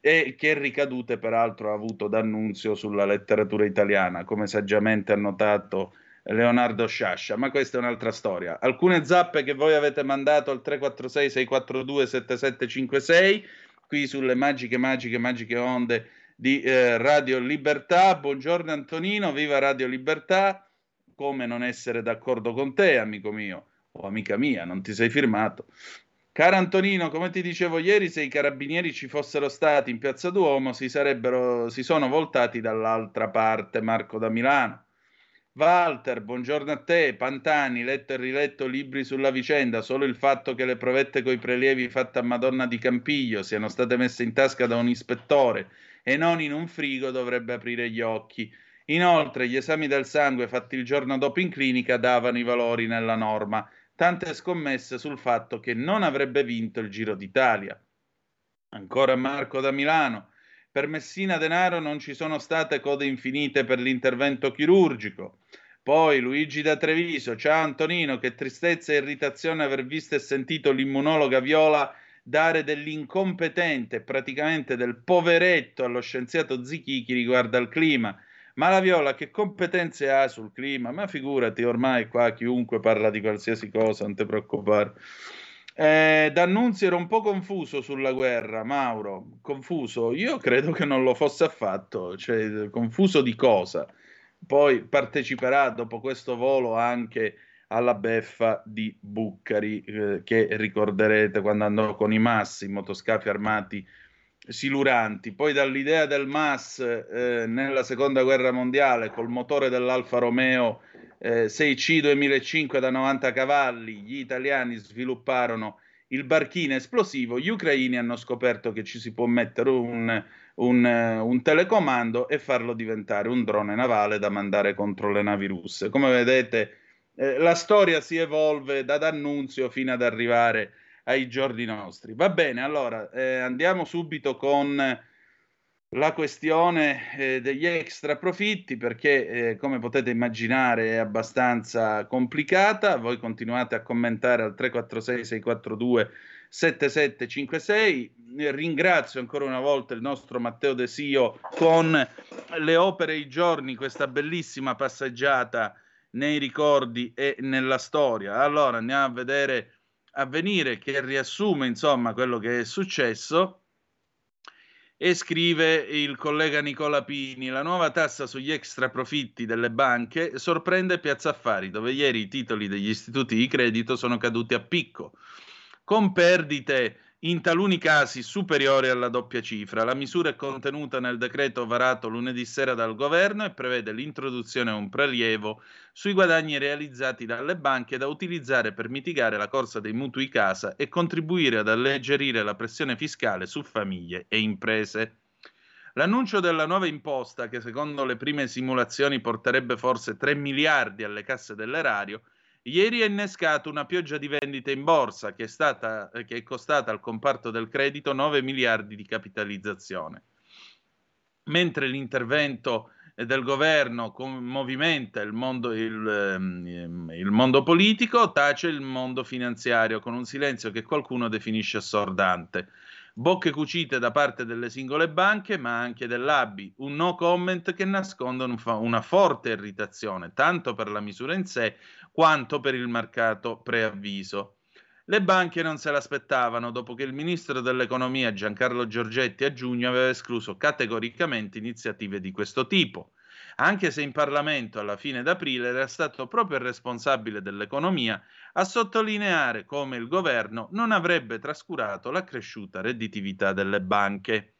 e che ricadute peraltro ha avuto D'Annunzio sulla letteratura italiana, come saggiamente ha notato Leonardo Sciascia, ma questa è un'altra storia. Alcune zappe che voi avete mandato al 346 642 7756 qui sulle magiche, magiche, magiche onde di eh, Radio Libertà. Buongiorno Antonino, viva Radio Libertà. Come non essere d'accordo con te, amico mio o amica mia, non ti sei firmato. Caro Antonino, come ti dicevo ieri, se i carabinieri ci fossero stati in Piazza Duomo si, sarebbero, si sono voltati dall'altra parte, Marco da Milano. Walter, buongiorno a te. Pantani, letto e riletto libri sulla vicenda. Solo il fatto che le provette coi prelievi fatte a Madonna di Campiglio siano state messe in tasca da un ispettore e non in un frigo dovrebbe aprire gli occhi. Inoltre, gli esami del sangue fatti il giorno dopo in clinica davano i valori nella norma. Tante scommesse sul fatto che non avrebbe vinto il Giro d'Italia. Ancora Marco da Milano. Per Messina Denaro non ci sono state code infinite per l'intervento chirurgico. Poi Luigi da Treviso, ciao Antonino, che tristezza e irritazione aver visto e sentito l'immunologa Viola dare dell'incompetente, praticamente del poveretto allo scienziato Zichichi riguardo al clima. Ma la Viola che competenze ha sul clima? Ma figurati, ormai qua chiunque parla di qualsiasi cosa, non ti preoccupare. Eh, D'Annunzio era un po' confuso sulla guerra, Mauro. Confuso? Io credo che non lo fosse affatto. Cioè, confuso di cosa? Poi parteciperà dopo questo volo anche alla beffa di Buccari, eh, che ricorderete quando andò con i massi, motoscafi armati siluranti. Poi dall'idea del MAS eh, nella seconda guerra mondiale col motore dell'Alfa Romeo eh, 6C 2005 da 90 cavalli, gli italiani svilupparono il barchino esplosivo, gli ucraini hanno scoperto che ci si può mettere un, un, un, telecomando e farlo diventare un drone navale da mandare contro le navi russe. Come vedete, eh, la storia si evolve da D'Annunzio fino ad arrivare ai giorni nostri. Va bene, allora eh, andiamo subito con la questione eh, degli extra profitti perché eh, come potete immaginare è abbastanza complicata. Voi continuate a commentare al 346 642 7756. Ringrazio ancora una volta il nostro Matteo De Sio con le opere i giorni, questa bellissima passeggiata nei ricordi e nella storia. Allora andiamo a vedere avvenire che riassume insomma quello che è successo e scrive il collega Nicola Pini, la nuova tassa sugli extra profitti delle banche sorprende Piazza Affari, dove ieri i titoli degli istituti di credito sono caduti a picco, con perdite in taluni casi superiori alla doppia cifra. La misura è contenuta nel decreto varato lunedì sera dal governo e prevede l'introduzione di un prelievo sui guadagni realizzati dalle banche da utilizzare per mitigare la corsa dei mutui casa e contribuire ad alleggerire la pressione fiscale su famiglie e imprese. L'annuncio della nuova imposta, che secondo le prime simulazioni porterebbe forse 3 miliardi alle casse dell'erario, Ieri ha innescato una pioggia di vendite in borsa che è, stata, che è costata al comparto del credito 9 miliardi di capitalizzazione. Mentre l'intervento del governo movimenta il mondo, il, ehm, il mondo politico, tace il mondo finanziario con un silenzio che qualcuno definisce assordante bocche cucite da parte delle singole banche, ma anche dell'ABI, un no comment che nasconde una forte irritazione, tanto per la misura in sé quanto per il mercato preavviso. Le banche non se l'aspettavano dopo che il ministro dell'economia Giancarlo Giorgetti a giugno aveva escluso categoricamente iniziative di questo tipo anche se in Parlamento alla fine d'aprile era stato proprio il responsabile dell'economia a sottolineare come il governo non avrebbe trascurato la cresciuta redditività delle banche.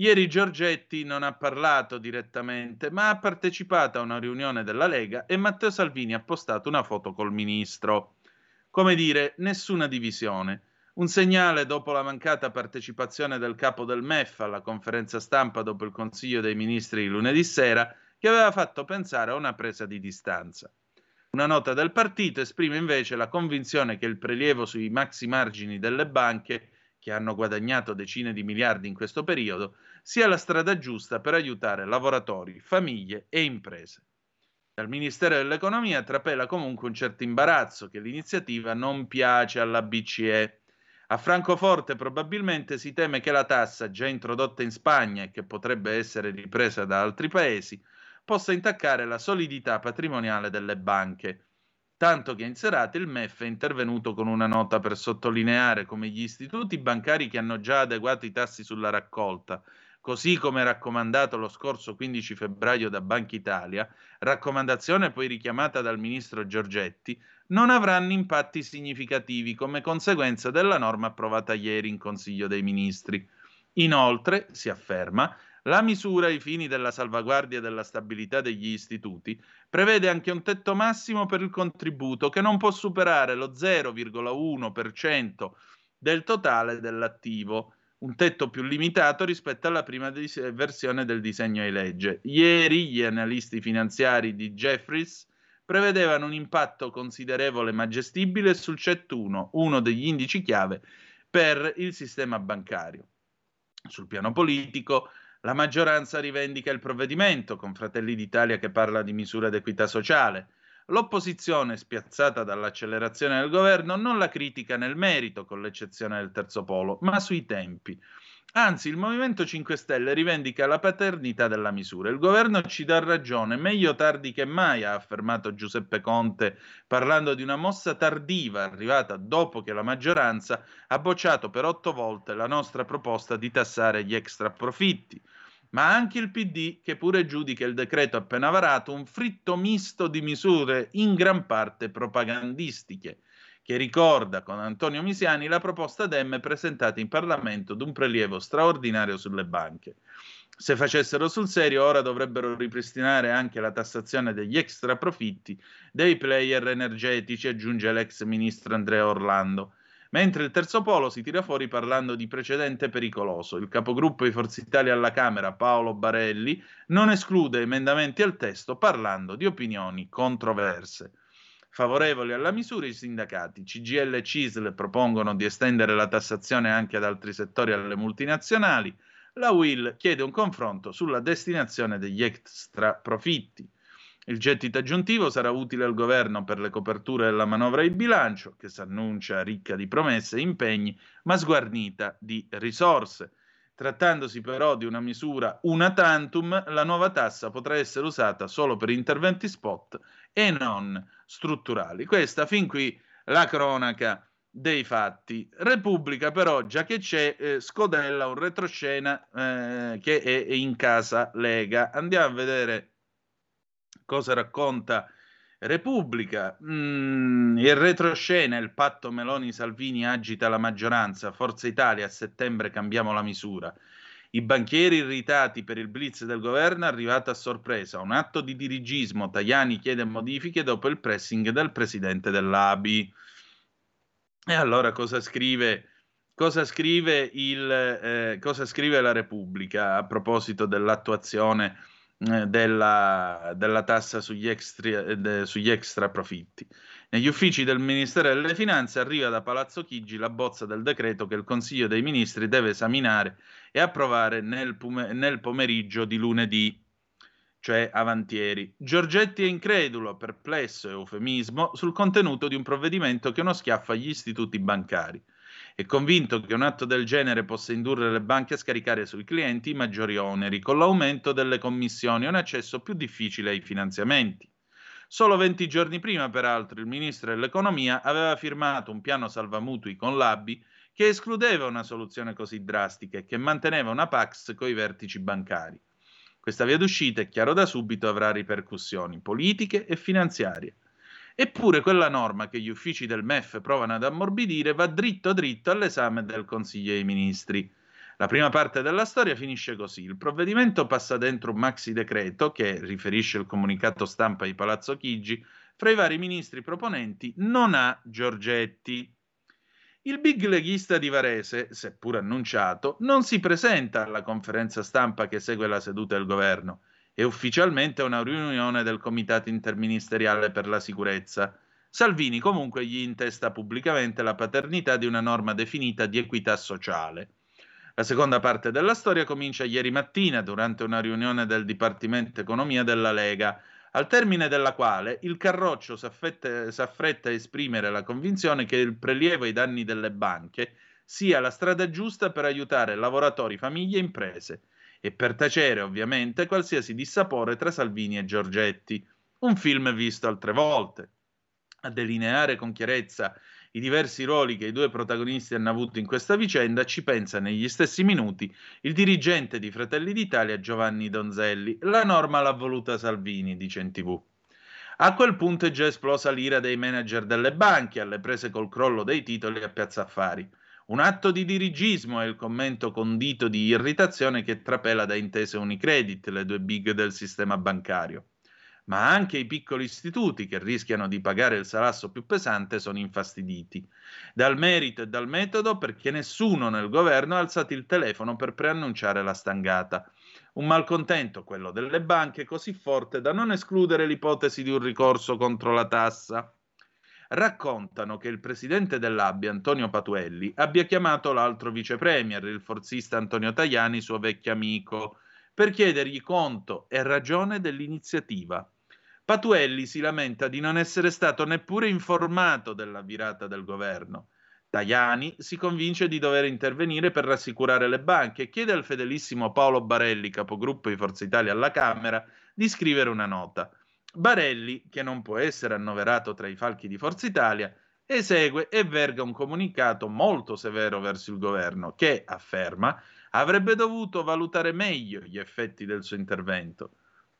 Ieri Giorgetti non ha parlato direttamente, ma ha partecipato a una riunione della Lega e Matteo Salvini ha postato una foto col ministro. Come dire, nessuna divisione. Un segnale dopo la mancata partecipazione del capo del MEF alla conferenza stampa dopo il Consiglio dei Ministri di lunedì sera, che aveva fatto pensare a una presa di distanza. Una nota del partito esprime invece la convinzione che il prelievo sui maxi margini delle banche, che hanno guadagnato decine di miliardi in questo periodo, sia la strada giusta per aiutare lavoratori, famiglie e imprese. Dal Ministero dell'Economia trapela comunque un certo imbarazzo che l'iniziativa non piace alla BCE. A Francoforte probabilmente si teme che la tassa, già introdotta in Spagna e che potrebbe essere ripresa da altri paesi, possa intaccare la solidità patrimoniale delle banche. Tanto che in serata il MEF è intervenuto con una nota per sottolineare come gli istituti bancari che hanno già adeguato i tassi sulla raccolta, così come raccomandato lo scorso 15 febbraio da Banca Italia, raccomandazione poi richiamata dal ministro Giorgetti, non avranno impatti significativi come conseguenza della norma approvata ieri in Consiglio dei Ministri. Inoltre, si afferma, la misura ai fini della salvaguardia della stabilità degli istituti prevede anche un tetto massimo per il contributo che non può superare lo 0,1% del totale dell'attivo, un tetto più limitato rispetto alla prima dis- versione del disegno di legge. Ieri gli analisti finanziari di Jeffries prevedevano un impatto considerevole ma gestibile sul CET1, uno degli indici chiave per il sistema bancario. Sul piano politico, la maggioranza rivendica il provvedimento, con Fratelli d'Italia che parla di misure d'equità sociale. L'opposizione, spiazzata dall'accelerazione del governo, non la critica nel merito, con l'eccezione del terzo polo, ma sui tempi. Anzi, il Movimento 5 Stelle rivendica la paternità della misura. Il governo ci dà ragione, meglio tardi che mai, ha affermato Giuseppe Conte, parlando di una mossa tardiva arrivata dopo che la maggioranza ha bocciato per otto volte la nostra proposta di tassare gli extra profitti. Ma anche il PD, che pure giudica il decreto appena varato un fritto misto di misure in gran parte propagandistiche che ricorda con Antonio Misiani la proposta Dem presentata in Parlamento d'un prelievo straordinario sulle banche. Se facessero sul serio, ora dovrebbero ripristinare anche la tassazione degli extra profitti dei player energetici, aggiunge l'ex ministro Andrea Orlando. Mentre il terzo polo si tira fuori parlando di precedente pericoloso. Il capogruppo di Forza Italia alla Camera, Paolo Barelli, non esclude emendamenti al testo parlando di opinioni controverse. Favorevoli alla misura i sindacati. CGL e CISL propongono di estendere la tassazione anche ad altri settori alle multinazionali. La UIL chiede un confronto sulla destinazione degli extra profitti. Il gettito aggiuntivo sarà utile al governo per le coperture della manovra di bilancio, che si annuncia ricca di promesse e impegni, ma sguarnita di risorse. Trattandosi però di una misura una tantum, la nuova tassa potrà essere usata solo per interventi spot e non strutturali. Questa fin qui la cronaca dei fatti. Repubblica però, già che c'è, eh, scodella un retroscena eh, che è in casa Lega. Andiamo a vedere cosa racconta Repubblica. Mm, il retroscena, il patto Meloni-Salvini agita la maggioranza. Forza Italia, a settembre cambiamo la misura. I banchieri irritati per il blitz del governo arrivato a sorpresa. Un atto di dirigismo. Tajani chiede modifiche dopo il pressing del presidente dell'ABI. E allora cosa scrive, cosa scrive, il, eh, cosa scrive la Repubblica a proposito dell'attuazione della, della, tassa sugli extra, eh, de, sugli extra profitti. Negli uffici del Ministero delle Finanze arriva da Palazzo Chigi la bozza del decreto che il Consiglio dei Ministri deve esaminare e approvare nel, nel pomeriggio di lunedì, cioè avantieri. Giorgetti è incredulo, perplesso, eufemismo, sul contenuto di un provvedimento che non schiaffa gli istituti bancari. È convinto che un atto del genere possa indurre le banche a scaricare sui clienti maggiori oneri, con l'aumento delle commissioni e un accesso più difficile ai finanziamenti. Solo 20 giorni prima, peraltro, il ministro dell'economia aveva firmato un piano salvamutui con l'ABI che escludeva una soluzione così drastica e che manteneva una Pax coi vertici bancari. Questa via d'uscita, è chiaro da subito, avrà ripercussioni politiche e finanziarie. Eppure quella norma che gli uffici del MEF provano ad ammorbidire va dritto dritto all'esame del Consiglio dei Ministri. La prima parte della storia finisce così. Il provvedimento passa dentro un maxi decreto che, riferisce il comunicato stampa di Palazzo Chigi, fra i vari ministri proponenti non ha Giorgetti. Il big leghista di Varese, seppur annunciato, non si presenta alla conferenza stampa che segue la seduta del governo è ufficialmente una riunione del Comitato interministeriale per la sicurezza. Salvini comunque gli intesta pubblicamente la paternità di una norma definita di equità sociale. La seconda parte della storia comincia ieri mattina durante una riunione del Dipartimento Economia della Lega, al termine della quale il Carroccio si affretta a esprimere la convinzione che il prelievo ai danni delle banche sia la strada giusta per aiutare lavoratori, famiglie e imprese e per tacere ovviamente qualsiasi dissapore tra Salvini e Giorgetti, un film visto altre volte. A delineare con chiarezza i diversi ruoli che i due protagonisti hanno avuto in questa vicenda ci pensa negli stessi minuti il dirigente di Fratelli d'Italia Giovanni Donzelli. La norma l'ha voluta Salvini, dice in tv. A quel punto è già esplosa l'ira dei manager delle banche alle prese col crollo dei titoli a Piazza Affari. Un atto di dirigismo è il commento condito di irritazione che trapela da intese Unicredit, le due big del sistema bancario. Ma anche i piccoli istituti che rischiano di pagare il salasso più pesante sono infastiditi. Dal merito e dal metodo perché nessuno nel governo ha alzato il telefono per preannunciare la stangata. Un malcontento, quello delle banche, così forte da non escludere l'ipotesi di un ricorso contro la tassa raccontano che il presidente dell'ABI, Antonio Patuelli, abbia chiamato l'altro vice premier, il forzista Antonio Tajani, suo vecchio amico, per chiedergli conto e ragione dell'iniziativa. Patuelli si lamenta di non essere stato neppure informato della virata del governo. Tajani si convince di dover intervenire per rassicurare le banche e chiede al fedelissimo Paolo Barelli, capogruppo di Forza Italia alla Camera, di scrivere una nota. Barelli, che non può essere annoverato tra i falchi di Forza Italia, esegue e verga un comunicato molto severo verso il governo che, afferma, avrebbe dovuto valutare meglio gli effetti del suo intervento.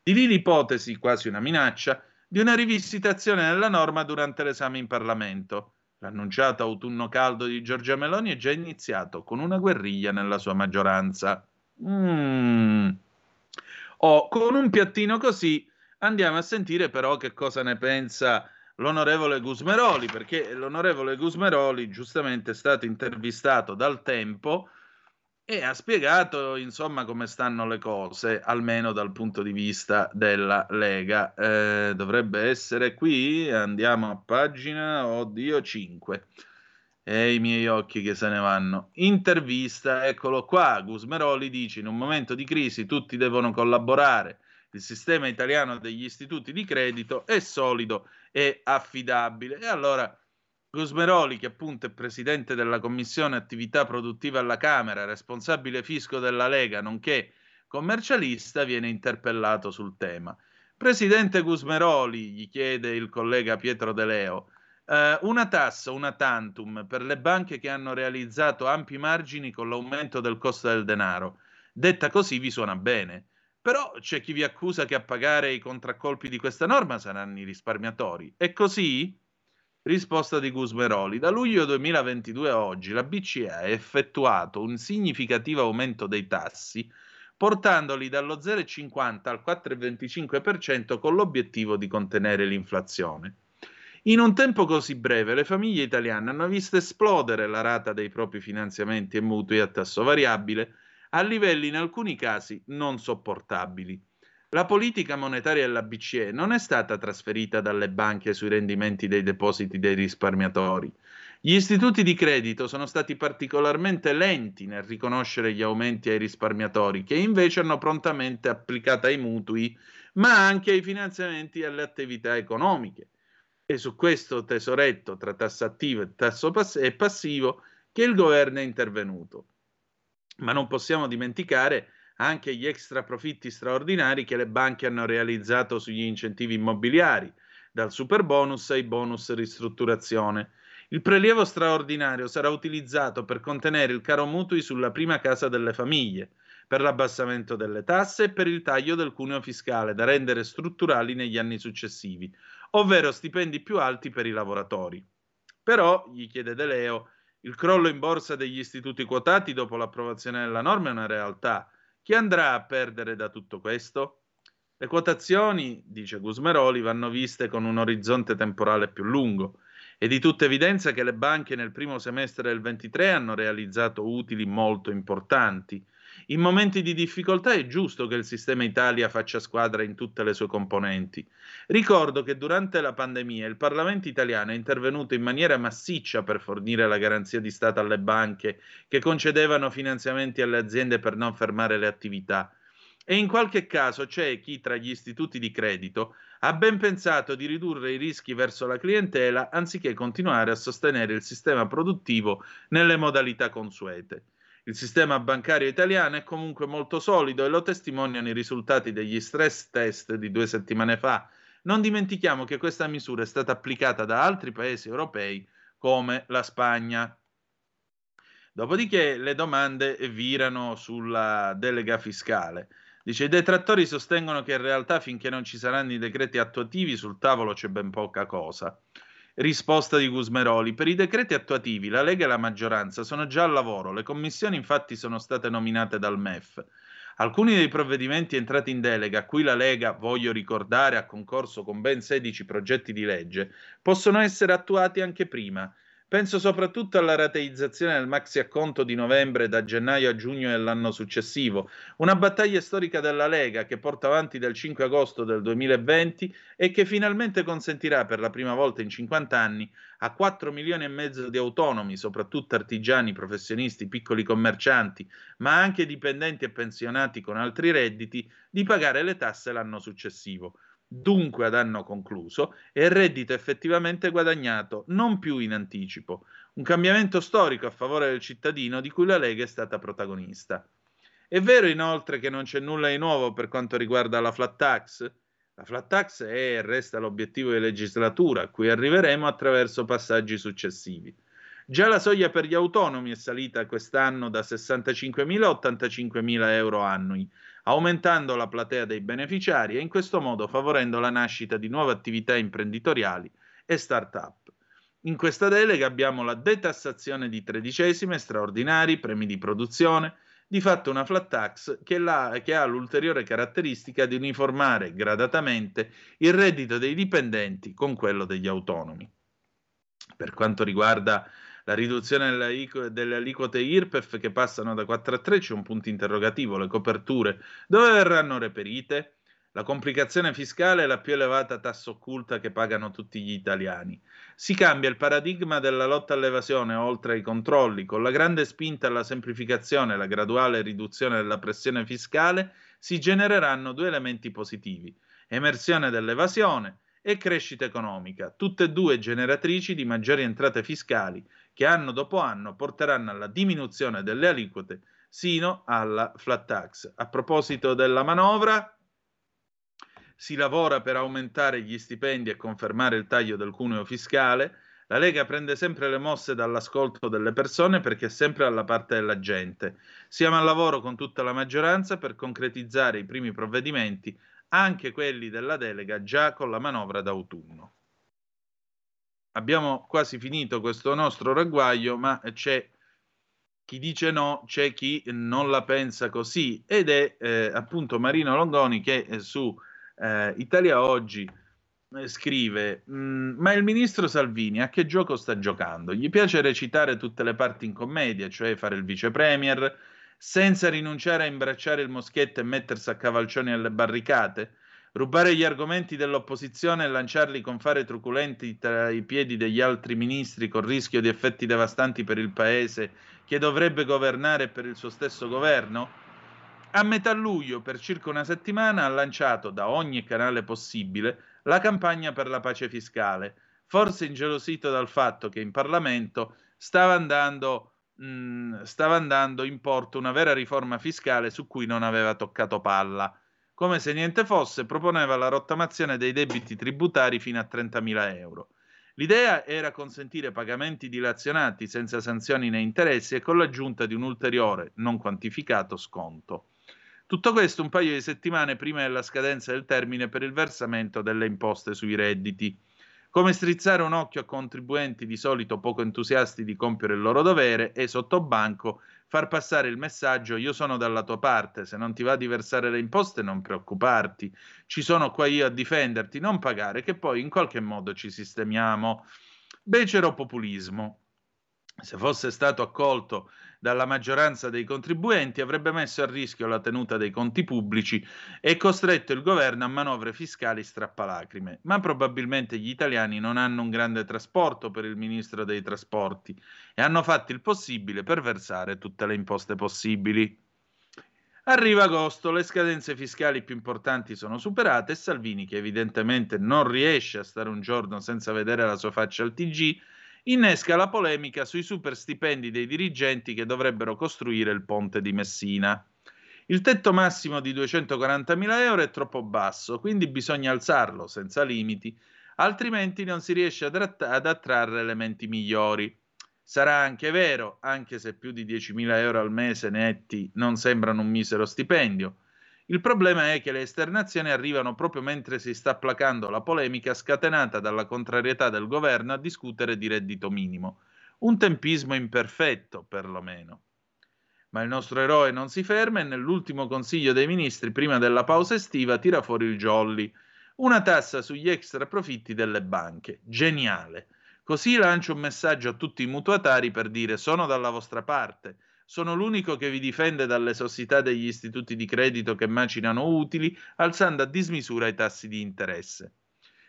Di lì l'ipotesi, quasi una minaccia, di una rivisitazione della norma durante l'esame in Parlamento. L'annunciato autunno caldo di Giorgia Meloni è già iniziato con una guerriglia nella sua maggioranza. Mm. Oh, con un piattino così andiamo a sentire però che cosa ne pensa l'onorevole Gusmeroli, perché l'onorevole Gusmeroli giustamente è stato intervistato dal Tempo e ha spiegato insomma come stanno le cose, almeno dal punto di vista della Lega. Eh, dovrebbe essere qui, andiamo a pagina, oddio, 5. E i miei occhi che se ne vanno. Intervista, eccolo qua, Gusmeroli dice in un momento di crisi tutti devono collaborare, il sistema italiano degli istituti di credito è solido e affidabile. E allora Gusmeroli, che appunto è presidente della Commissione Attività Produttiva alla Camera, responsabile fisco della Lega, nonché commercialista, viene interpellato sul tema. Presidente Gusmeroli, gli chiede il collega Pietro De Leo, eh, una tassa, una tantum per le banche che hanno realizzato ampi margini con l'aumento del costo del denaro. Detta così vi suona bene. Però c'è chi vi accusa che a pagare i contraccolpi di questa norma saranno i risparmiatori. È così? Risposta di Gusmeroli. Da luglio 2022 a oggi la BCE ha effettuato un significativo aumento dei tassi, portandoli dallo 0,50 al 4,25% con l'obiettivo di contenere l'inflazione. In un tempo così breve le famiglie italiane hanno visto esplodere la rata dei propri finanziamenti e mutui a tasso variabile a livelli in alcuni casi non sopportabili. La politica monetaria della BCE non è stata trasferita dalle banche sui rendimenti dei depositi dei risparmiatori. Gli istituti di credito sono stati particolarmente lenti nel riconoscere gli aumenti ai risparmiatori, che invece hanno prontamente applicato ai mutui, ma anche ai finanziamenti e alle attività economiche. E su questo tesoretto tra tasso attivo e tasso pass- e passivo che il governo è intervenuto. Ma non possiamo dimenticare anche gli extra profitti straordinari che le banche hanno realizzato sugli incentivi immobiliari, dal super bonus ai bonus ristrutturazione. Il prelievo straordinario sarà utilizzato per contenere il caro mutui sulla prima casa delle famiglie, per l'abbassamento delle tasse e per il taglio del cuneo fiscale da rendere strutturali negli anni successivi, ovvero stipendi più alti per i lavoratori. Però, gli chiede De Leo, il crollo in borsa degli istituti quotati dopo l'approvazione della norma è una realtà chi andrà a perdere da tutto questo? Le quotazioni, dice Gusmeroli, vanno viste con un orizzonte temporale più lungo. È di tutta evidenza che le banche nel primo semestre del 23 hanno realizzato utili molto importanti. In momenti di difficoltà è giusto che il sistema Italia faccia squadra in tutte le sue componenti. Ricordo che durante la pandemia il Parlamento italiano è intervenuto in maniera massiccia per fornire la garanzia di Stato alle banche che concedevano finanziamenti alle aziende per non fermare le attività. E in qualche caso c'è chi tra gli istituti di credito ha ben pensato di ridurre i rischi verso la clientela anziché continuare a sostenere il sistema produttivo nelle modalità consuete. Il sistema bancario italiano è comunque molto solido e lo testimoniano i risultati degli stress test di due settimane fa. Non dimentichiamo che questa misura è stata applicata da altri paesi europei come la Spagna. Dopodiché le domande virano sulla delega fiscale. Dice: I detrattori sostengono che in realtà finché non ci saranno i decreti attuativi sul tavolo c'è ben poca cosa. Risposta di Gusmeroli. Per i decreti attuativi la Lega e la maggioranza sono già al lavoro, le commissioni infatti sono state nominate dal MEF. Alcuni dei provvedimenti entrati in delega, a cui la Lega, voglio ricordare, ha concorso con ben 16 progetti di legge, possono essere attuati anche prima. Penso soprattutto alla rateizzazione del maxi acconto di novembre da gennaio a giugno dell'anno successivo, una battaglia storica della Lega che porta avanti dal 5 agosto del 2020 e che finalmente consentirà per la prima volta in 50 anni a 4 milioni e mezzo di autonomi, soprattutto artigiani, professionisti, piccoli commercianti, ma anche dipendenti e pensionati con altri redditi, di pagare le tasse l'anno successivo dunque ad anno concluso, e il reddito effettivamente guadagnato, non più in anticipo. Un cambiamento storico a favore del cittadino di cui la Lega è stata protagonista. È vero inoltre che non c'è nulla di nuovo per quanto riguarda la flat tax? La flat tax è e resta l'obiettivo di legislatura, a cui arriveremo attraverso passaggi successivi. Già la soglia per gli autonomi è salita quest'anno da 65.000 a 85.000 euro annui, aumentando la platea dei beneficiari e in questo modo favorendo la nascita di nuove attività imprenditoriali e start-up. In questa delega abbiamo la detassazione di tredicesime, straordinari, premi di produzione, di fatto una flat tax che, la, che ha l'ulteriore caratteristica di uniformare gradatamente il reddito dei dipendenti con quello degli autonomi. Per quanto riguarda la riduzione delle aliquote IRPEF che passano da 4 a 3 c'è un punto interrogativo, le coperture dove verranno reperite? La complicazione fiscale è la più elevata tassa occulta che pagano tutti gli italiani. Si cambia il paradigma della lotta all'evasione oltre ai controlli, con la grande spinta alla semplificazione e la graduale riduzione della pressione fiscale si genereranno due elementi positivi: emersione dell'evasione e crescita economica, tutte e due generatrici di maggiori entrate fiscali che anno dopo anno porteranno alla diminuzione delle aliquote sino alla flat tax. A proposito della manovra, si lavora per aumentare gli stipendi e confermare il taglio del cuneo fiscale. La Lega prende sempre le mosse dall'ascolto delle persone perché è sempre alla parte della gente. Siamo al lavoro con tutta la maggioranza per concretizzare i primi provvedimenti, anche quelli della delega, già con la manovra d'autunno. Abbiamo quasi finito questo nostro ragguaglio, ma c'è chi dice no, c'è chi non la pensa così ed è eh, appunto Marino Longoni che eh, su eh, Italia Oggi eh, scrive: mm, Ma il ministro Salvini a che gioco sta giocando? Gli piace recitare tutte le parti in commedia, cioè fare il vice premier, senza rinunciare a imbracciare il moschetto e mettersi a cavalcioni alle barricate? Rubare gli argomenti dell'opposizione e lanciarli con fare truculenti tra i piedi degli altri ministri con rischio di effetti devastanti per il paese che dovrebbe governare per il suo stesso governo? A metà luglio, per circa una settimana, ha lanciato da ogni canale possibile la campagna per la pace fiscale, forse ingelosito dal fatto che in Parlamento stava andando, mh, stava andando in porto una vera riforma fiscale su cui non aveva toccato palla. Come se niente fosse, proponeva la rottamazione dei debiti tributari fino a 30.000 euro. L'idea era consentire pagamenti dilazionati senza sanzioni né interessi e con l'aggiunta di un ulteriore, non quantificato, sconto. Tutto questo un paio di settimane prima della scadenza del termine per il versamento delle imposte sui redditi. Come strizzare un occhio a contribuenti di solito poco entusiasti di compiere il loro dovere e sotto banco far passare il messaggio io sono dalla tua parte, se non ti va di versare le imposte non preoccuparti, ci sono qua io a difenderti, non pagare che poi in qualche modo ci sistemiamo. Becero populismo. Se fosse stato accolto dalla maggioranza dei contribuenti avrebbe messo a rischio la tenuta dei conti pubblici e costretto il governo a manovre fiscali strappalacrime. Ma probabilmente gli italiani non hanno un grande trasporto per il ministro dei trasporti e hanno fatto il possibile per versare tutte le imposte possibili. Arriva agosto, le scadenze fiscali più importanti sono superate e Salvini, che evidentemente non riesce a stare un giorno senza vedere la sua faccia al TG, innesca la polemica sui super stipendi dei dirigenti che dovrebbero costruire il ponte di Messina. Il tetto massimo di 240.000 euro è troppo basso, quindi bisogna alzarlo senza limiti, altrimenti non si riesce ad, att- ad attrarre elementi migliori. Sarà anche vero, anche se più di 10.000 euro al mese netti non sembrano un misero stipendio, il problema è che le esternazioni arrivano proprio mentre si sta placando la polemica scatenata dalla contrarietà del governo a discutere di reddito minimo. Un tempismo imperfetto, perlomeno. Ma il nostro eroe non si ferma e nell'ultimo Consiglio dei Ministri, prima della pausa estiva, tira fuori il jolly. Una tassa sugli extra profitti delle banche. Geniale. Così lancia un messaggio a tutti i mutuatari per dire sono dalla vostra parte sono l'unico che vi difende dall'esossità degli istituti di credito che macinano utili, alzando a dismisura i tassi di interesse.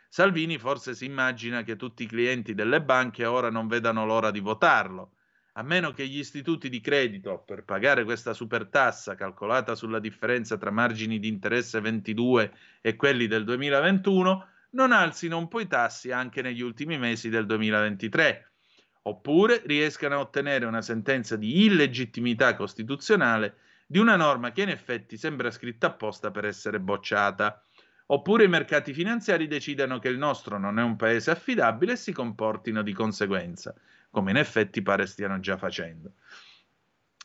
Salvini forse si immagina che tutti i clienti delle banche ora non vedano l'ora di votarlo, a meno che gli istituti di credito, per pagare questa supertassa calcolata sulla differenza tra margini di interesse 22 e quelli del 2021, non alzino un po' i tassi anche negli ultimi mesi del 2023 oppure riescano a ottenere una sentenza di illegittimità costituzionale di una norma che in effetti sembra scritta apposta per essere bocciata. Oppure i mercati finanziari decidano che il nostro non è un paese affidabile e si comportino di conseguenza, come in effetti pare stiano già facendo.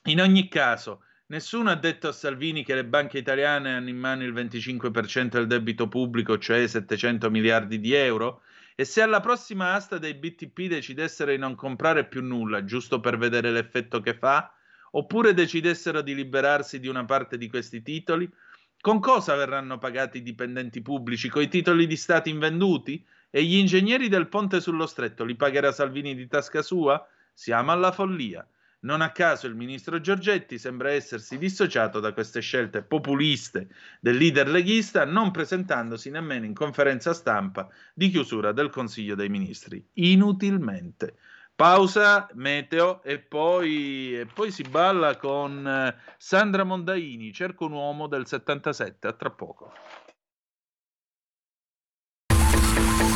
In ogni caso, nessuno ha detto a Salvini che le banche italiane hanno in mano il 25% del debito pubblico, cioè 700 miliardi di euro, E se alla prossima asta dei BTP decidessero di non comprare più nulla, giusto per vedere l'effetto che fa, oppure decidessero di liberarsi di una parte di questi titoli, con cosa verranno pagati i dipendenti pubblici? Coi titoli di Stato invenduti? E gli ingegneri del ponte sullo stretto li pagherà Salvini di tasca sua? Siamo alla follia. Non a caso il ministro Giorgetti sembra essersi dissociato da queste scelte populiste del leader leghista, non presentandosi nemmeno in conferenza stampa di chiusura del Consiglio dei Ministri. Inutilmente. Pausa, meteo e poi, e poi si balla con eh, Sandra Mondaini, Cerco un uomo del 77, a tra poco.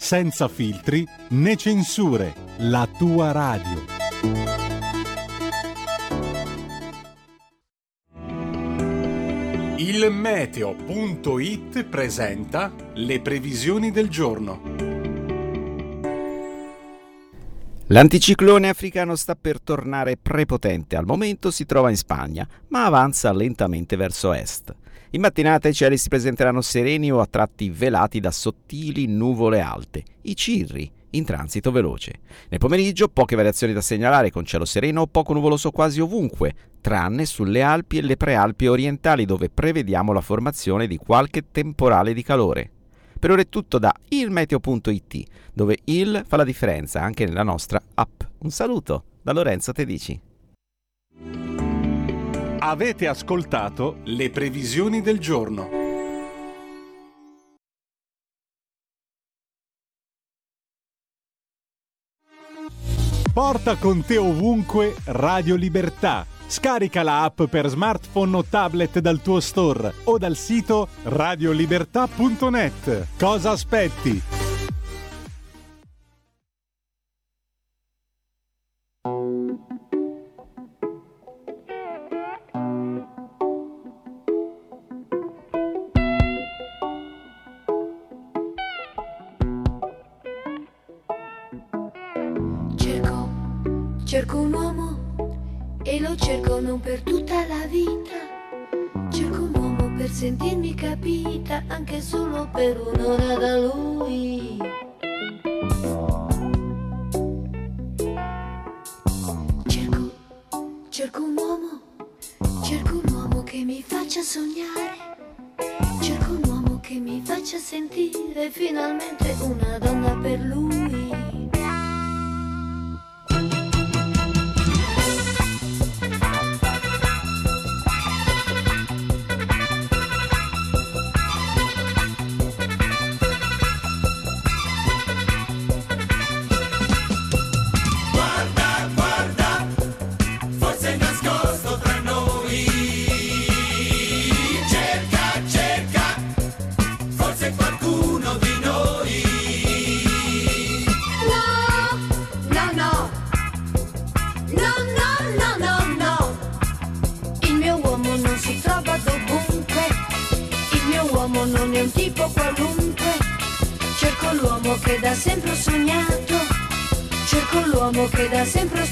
senza filtri né censure, la tua radio. Il meteo.it presenta le previsioni del giorno. L'anticiclone africano sta per tornare prepotente, al momento si trova in Spagna, ma avanza lentamente verso est. In mattinata i cieli si presenteranno sereni o a tratti velati da sottili nuvole alte, i cirri, in transito veloce. Nel pomeriggio poche variazioni da segnalare con cielo sereno o poco nuvoloso quasi ovunque, tranne sulle Alpi e le prealpi orientali dove prevediamo la formazione di qualche temporale di calore. Per ora è tutto da ilmeteo.it, dove il fa la differenza anche nella nostra app. Un saluto da Lorenzo Tedici. Avete ascoltato le previsioni del giorno. Porta con te ovunque Radio Libertà. Scarica la app per smartphone o tablet dal tuo store o dal sito radiolibertà.net. Cosa aspetti? Non per tutta la vita. Cerco un uomo per sentirmi capita anche solo per un'ora da lui. Cerco, cerco un uomo, cerco un uomo che mi faccia sognare. Cerco un uomo che mi faccia sentire finalmente una donna per lui. L'uomo che da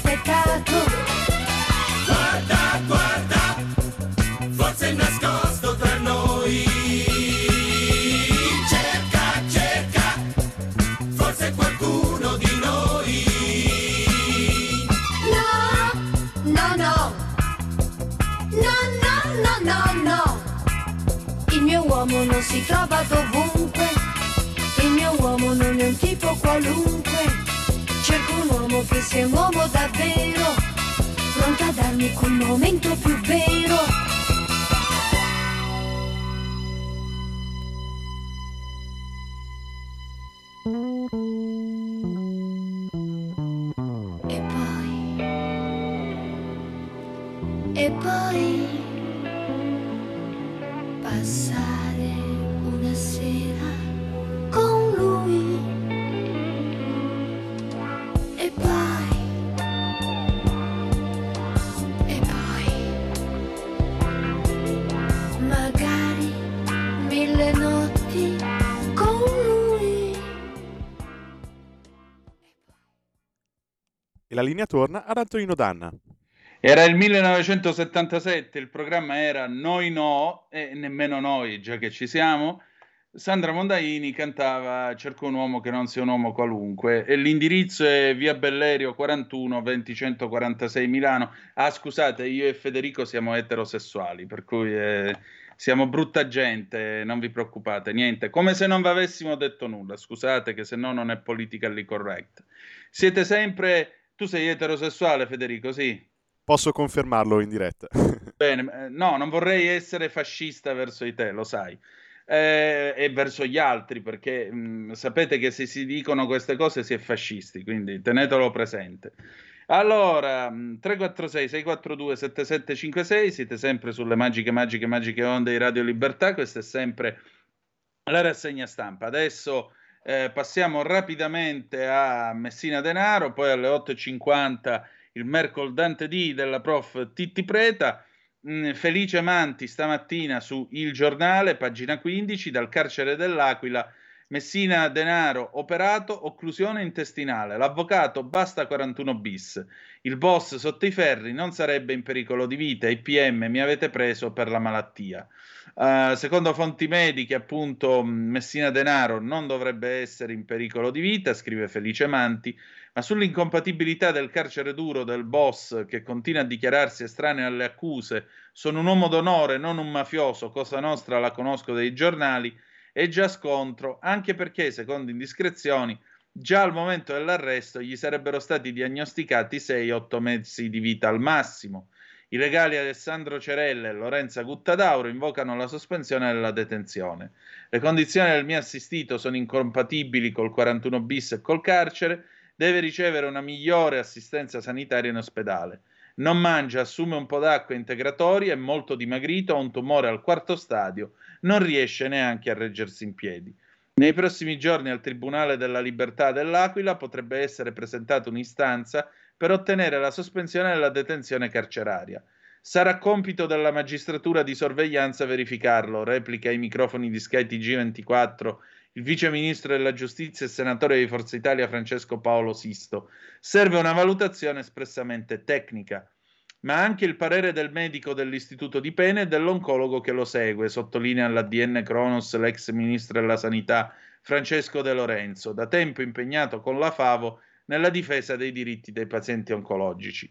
la linea torna ad Antonino Danna. Era il 1977, il programma era Noi no e nemmeno noi, già che ci siamo. Sandra Mondaini cantava Cerco un uomo che non sia un uomo qualunque e l'indirizzo è via Bellerio 41 2046 Milano. Ah, scusate, io e Federico siamo eterosessuali, per cui eh, siamo brutta gente, non vi preoccupate, niente, come se non vi avessimo detto nulla, scusate che se no non è politically correct. Siete sempre... Tu sei eterosessuale, Federico, sì? Posso confermarlo in diretta. Bene, eh, no, non vorrei essere fascista verso di te, lo sai. Eh, e verso gli altri, perché mh, sapete che se si dicono queste cose si è fascisti, quindi tenetelo presente. Allora, mh, 346 642 7756, siete sempre sulle magiche, magiche, magiche onde di Radio Libertà, questa è sempre la rassegna stampa. Adesso eh, passiamo rapidamente a Messina Denaro, poi alle 8.50 il Mercol Dante D della prof Titti Preta. Mm, Felice Manti stamattina su Il Giornale, pagina 15, dal carcere dell'Aquila. Messina Denaro operato, occlusione intestinale. L'avvocato basta 41 bis. Il boss sotto i ferri non sarebbe in pericolo di vita. I PM mi avete preso per la malattia. Uh, secondo fonti mediche, appunto, Messina Denaro non dovrebbe essere in pericolo di vita, scrive Felice Manti, ma sull'incompatibilità del carcere duro del boss che continua a dichiararsi estraneo alle accuse, sono un uomo d'onore, non un mafioso, cosa nostra la conosco dai giornali, è già scontro, anche perché, secondo indiscrezioni, già al momento dell'arresto gli sarebbero stati diagnosticati 6-8 mesi di vita al massimo. I legali Alessandro Cerella e Lorenza Guttadauro invocano la sospensione della detenzione. Le condizioni del mio assistito sono incompatibili col 41 bis e col carcere, deve ricevere una migliore assistenza sanitaria in ospedale. Non mangia, assume un po' d'acqua integratori, è molto dimagrito, ha un tumore al quarto stadio, non riesce neanche a reggersi in piedi. Nei prossimi giorni al Tribunale della Libertà dell'Aquila potrebbe essere presentata un'istanza per ottenere la sospensione della detenzione carceraria. Sarà compito della magistratura di sorveglianza verificarlo, replica ai microfoni di Sky TG24 il vice ministro della giustizia e senatore di Forza Italia Francesco Paolo Sisto. Serve una valutazione espressamente tecnica, ma anche il parere del medico dell'istituto di pene e dell'oncologo che lo segue, sottolinea all'ADN Cronos l'ex ministro della sanità Francesco De Lorenzo, da tempo impegnato con la Favo nella difesa dei diritti dei pazienti oncologici.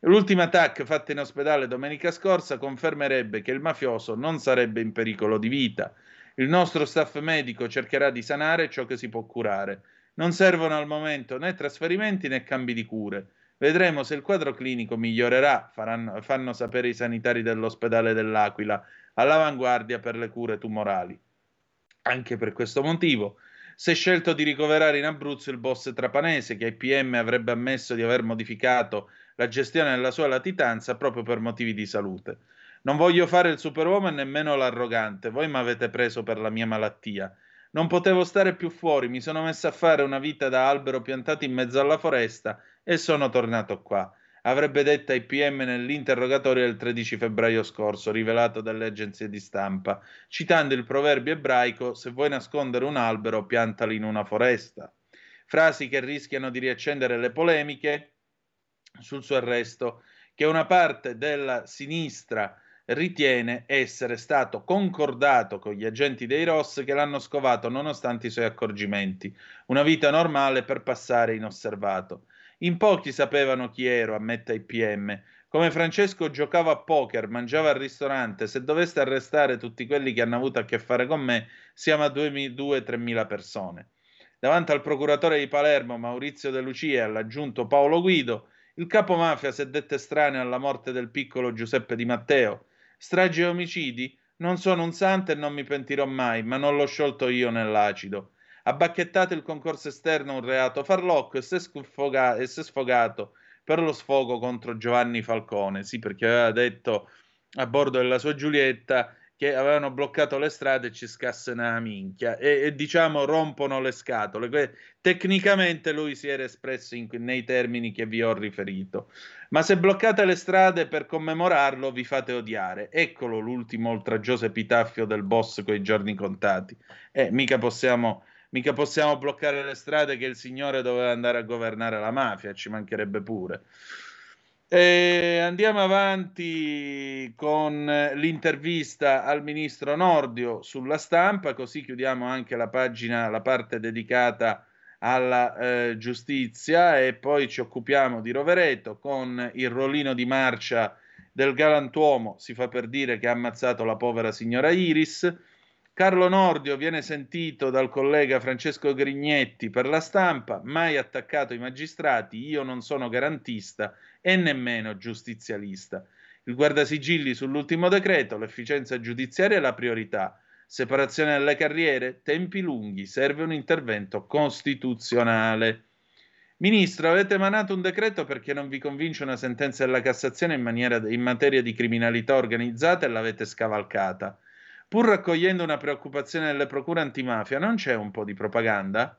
L'ultima TAC fatta in ospedale domenica scorsa confermerebbe che il mafioso non sarebbe in pericolo di vita. Il nostro staff medico cercherà di sanare ciò che si può curare. Non servono al momento né trasferimenti né cambi di cure. Vedremo se il quadro clinico migliorerà, faranno, fanno sapere i sanitari dell'ospedale dell'Aquila, all'avanguardia per le cure tumorali. Anche per questo motivo è scelto di ricoverare in Abruzzo il boss trapanese che ai PM avrebbe ammesso di aver modificato la gestione della sua latitanza proprio per motivi di salute. Non voglio fare il superuomo e nemmeno l'arrogante, voi mi avete preso per la mia malattia. Non potevo stare più fuori, mi sono messo a fare una vita da albero piantato in mezzo alla foresta e sono tornato qua. Avrebbe detto ai PM nell'interrogatorio del 13 febbraio scorso, rivelato dalle agenzie di stampa, citando il proverbio ebraico: Se vuoi nascondere un albero, piantali in una foresta. Frasi che rischiano di riaccendere le polemiche sul suo arresto, che una parte della sinistra ritiene essere stato concordato con gli agenti dei Ross che l'hanno scovato nonostante i suoi accorgimenti. Una vita normale per passare inosservato. In pochi sapevano chi ero, ammetta il PM. Come Francesco giocavo a poker, mangiava al ristorante, se doveste arrestare tutti quelli che hanno avuto a che fare con me, siamo a 2-3 mila persone. Davanti al procuratore di Palermo, Maurizio De Lucia, e all'aggiunto Paolo Guido, il capo mafia sedette estraneo alla morte del piccolo Giuseppe Di Matteo. Stragi e omicidi? Non sono un santo e non mi pentirò mai, ma non l'ho sciolto io nell'acido. Ha bacchettato il concorso esterno un reato farlocco e si è, sfoga- e si è sfogato per lo sfogo contro Giovanni Falcone. Sì, perché aveva detto a bordo della sua Giulietta che avevano bloccato le strade e ci scasse una minchia e, e diciamo rompono le scatole. Tecnicamente lui si era espresso in- nei termini che vi ho riferito. Ma se bloccate le strade per commemorarlo, vi fate odiare. Eccolo l'ultimo oltraggioso epitaffio del boss coi giorni contati. Eh, mica possiamo, mica possiamo bloccare le strade che il signore doveva andare a governare la mafia, ci mancherebbe pure. E andiamo avanti con l'intervista al ministro Nordio sulla stampa, così chiudiamo anche la pagina, la parte dedicata alla eh, giustizia e poi ci occupiamo di Rovereto con il rollino di marcia del galantuomo, si fa per dire che ha ammazzato la povera signora Iris. Carlo Nordio viene sentito dal collega Francesco Grignetti per la stampa, mai attaccato i magistrati, io non sono garantista e nemmeno giustizialista. Il guardasigilli sull'ultimo decreto, l'efficienza giudiziaria è la priorità. Separazione delle carriere, tempi lunghi, serve un intervento costituzionale. Ministro, avete emanato un decreto perché non vi convince una sentenza della Cassazione in, maniera- in materia di criminalità organizzata e l'avete scavalcata. Pur raccogliendo una preoccupazione delle procure antimafia, non c'è un po' di propaganda?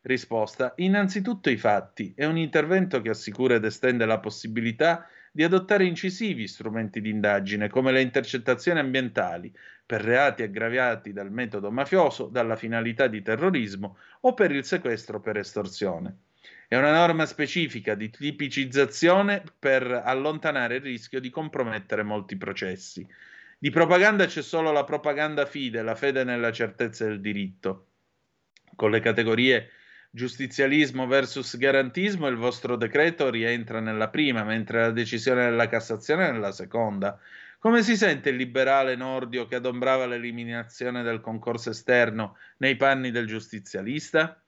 Risposta: innanzitutto i fatti. È un intervento che assicura ed estende la possibilità di adottare incisivi strumenti di indagine, come le intercettazioni ambientali, per reati aggravati dal metodo mafioso, dalla finalità di terrorismo o per il sequestro per estorsione. È una norma specifica di tipicizzazione per allontanare il rischio di compromettere molti processi. Di propaganda c'è solo la propaganda fide, la fede nella certezza del diritto. Con le categorie giustizialismo versus garantismo, il vostro decreto rientra nella prima, mentre la decisione della Cassazione è nella seconda. Come si sente il liberale Nordio che adombrava l'eliminazione del concorso esterno nei panni del giustizialista?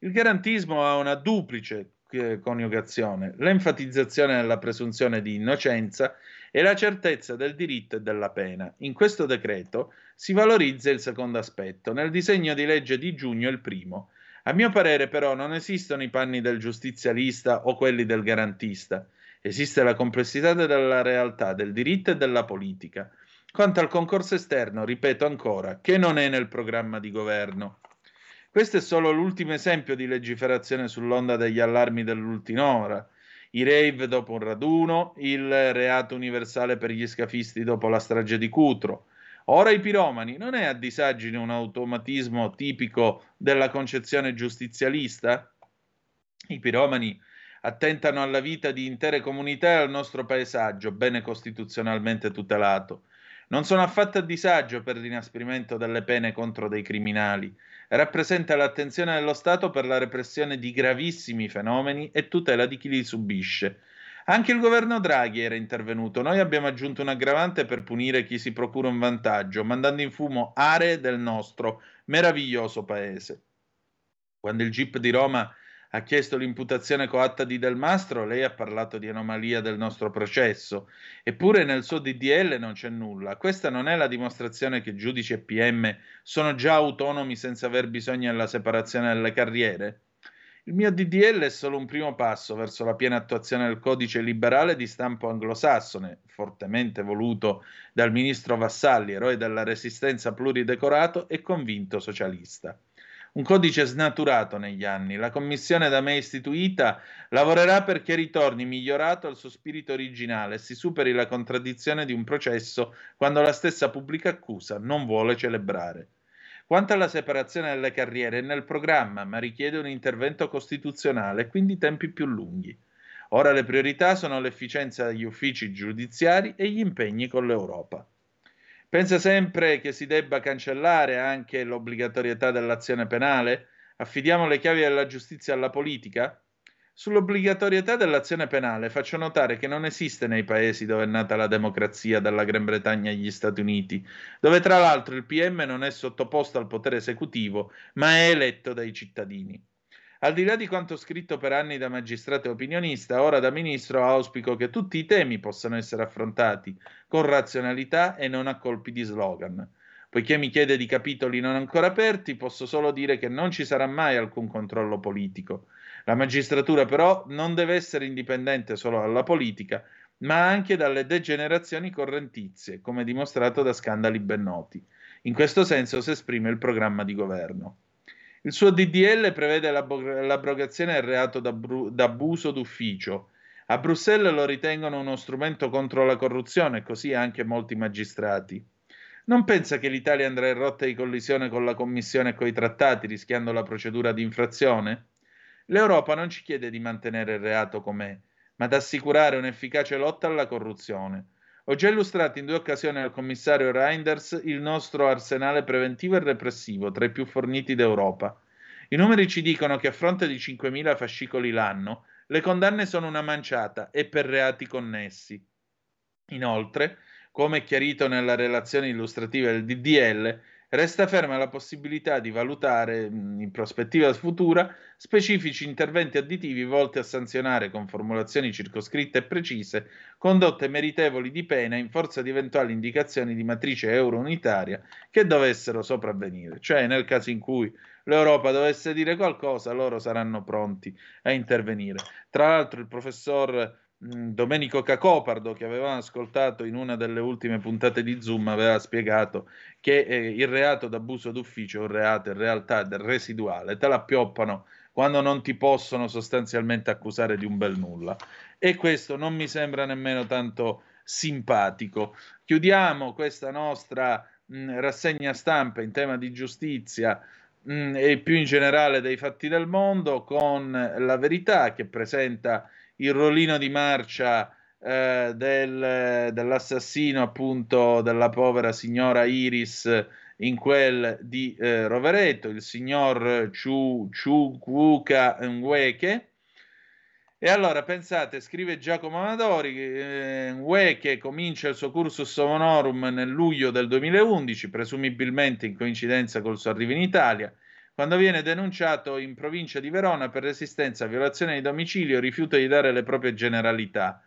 Il garantismo ha una duplice eh, coniugazione, l'enfatizzazione della presunzione di innocenza e la certezza del diritto e della pena. In questo decreto si valorizza il secondo aspetto, nel disegno di legge di giugno il primo. A mio parere, però, non esistono i panni del giustizialista o quelli del garantista. Esiste la complessità della realtà, del diritto e della politica. Quanto al concorso esterno, ripeto ancora, che non è nel programma di governo. Questo è solo l'ultimo esempio di legiferazione sull'onda degli allarmi dell'ultima ora. I rave dopo un raduno, il reato universale per gli scafisti dopo la strage di Cutro, Ora i piromani non è a disagine un automatismo tipico della concezione giustizialista? I piromani attentano alla vita di intere comunità e al nostro paesaggio, bene costituzionalmente tutelato. Non sono affatto a disagio per l'inasprimento delle pene contro dei criminali. Rappresenta l'attenzione dello Stato per la repressione di gravissimi fenomeni e tutela di chi li subisce. Anche il governo Draghi era intervenuto. Noi abbiamo aggiunto un aggravante per punire chi si procura un vantaggio, mandando in fumo aree del nostro meraviglioso paese. Quando il GIP di Roma ha chiesto l'imputazione coatta di Del Mastro, lei ha parlato di anomalia del nostro processo. Eppure nel suo DDL non c'è nulla. Questa non è la dimostrazione che giudici e PM sono già autonomi senza aver bisogno della separazione delle carriere? Il mio DDL è solo un primo passo verso la piena attuazione del codice liberale di stampo anglosassone, fortemente voluto dal ministro Vassalli, eroe della resistenza pluridecorato e convinto socialista. Un codice snaturato negli anni. La commissione da me istituita lavorerà perché ritorni migliorato al suo spirito originale e si superi la contraddizione di un processo quando la stessa pubblica accusa non vuole celebrare. Quanto alla separazione delle carriere è nel programma, ma richiede un intervento costituzionale quindi tempi più lunghi. Ora le priorità sono l'efficienza degli uffici giudiziari e gli impegni con l'Europa. Pensa sempre che si debba cancellare anche l'obbligatorietà dell'azione penale? Affidiamo le chiavi della giustizia alla politica? Sull'obbligatorietà dell'azione penale faccio notare che non esiste nei paesi dove è nata la democrazia, dalla Gran Bretagna agli Stati Uniti, dove tra l'altro il PM non è sottoposto al potere esecutivo, ma è eletto dai cittadini. Al di là di quanto scritto per anni da magistrato e opinionista, ora da ministro auspico che tutti i temi possano essere affrontati con razionalità e non a colpi di slogan. Poiché mi chiede di capitoli non ancora aperti, posso solo dire che non ci sarà mai alcun controllo politico. La magistratura però non deve essere indipendente solo dalla politica, ma anche dalle degenerazioni correntizie, come dimostrato da scandali ben noti. In questo senso si esprime il programma di governo. Il suo DDL prevede l'abrogazione del reato d'abuso d'ufficio. A Bruxelles lo ritengono uno strumento contro la corruzione, così anche molti magistrati. Non pensa che l'Italia andrà in rotta di collisione con la Commissione e coi trattati, rischiando la procedura di infrazione? L'Europa non ci chiede di mantenere il reato com'è, ma di assicurare un'efficace lotta alla corruzione. Ho già illustrato in due occasioni al commissario Reinders il nostro arsenale preventivo e repressivo, tra i più forniti d'Europa. I numeri ci dicono che a fronte di 5.000 fascicoli l'anno, le condanne sono una manciata e per reati connessi. Inoltre, come chiarito nella relazione illustrativa del DDL, resta ferma la possibilità di valutare in prospettiva futura specifici interventi additivi volti a sanzionare con formulazioni circoscritte e precise condotte meritevoli di pena in forza di eventuali indicazioni di matrice euro-unitaria che dovessero sopravvenire, cioè nel caso in cui l'Europa dovesse dire qualcosa, loro saranno pronti a intervenire. Tra l'altro il professor Domenico Cacopardo, che avevamo ascoltato in una delle ultime puntate di Zoom, aveva spiegato che eh, il reato d'abuso d'ufficio è un reato in realtà residuale, te la pioppano quando non ti possono sostanzialmente accusare di un bel nulla. E questo non mi sembra nemmeno tanto simpatico. Chiudiamo questa nostra mh, rassegna stampa in tema di giustizia mh, e più in generale dei fatti del mondo con la verità che presenta il rollino di marcia eh, del, dell'assassino appunto della povera signora Iris in quel di eh, Rovereto, il signor Chukwuka Nweke. E allora pensate, scrive Giacomo Amadori, eh, Nweke comincia il suo cursus honorum nel luglio del 2011, presumibilmente in coincidenza col suo arrivo in Italia quando viene denunciato in provincia di Verona per resistenza a violazione di domicilio, rifiuto di dare le proprie generalità.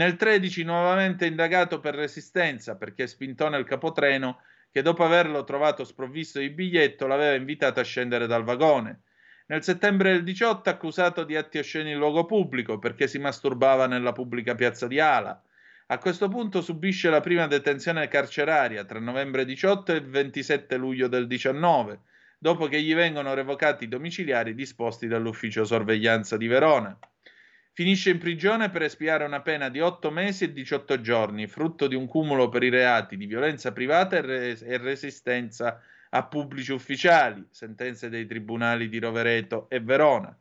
Nel 13 nuovamente indagato per resistenza perché spintò nel capotreno che dopo averlo trovato sprovvisto di biglietto l'aveva invitato a scendere dal vagone. Nel settembre del 18 accusato di atti osceni in luogo pubblico perché si masturbava nella pubblica piazza di Ala. A questo punto subisce la prima detenzione carceraria tra novembre 18 e il 27 luglio del 19 dopo che gli vengono revocati i domiciliari disposti dall'ufficio sorveglianza di Verona. Finisce in prigione per espiare una pena di 8 mesi e 18 giorni, frutto di un cumulo per i reati di violenza privata e, res- e resistenza a pubblici ufficiali, sentenze dei tribunali di Rovereto e Verona.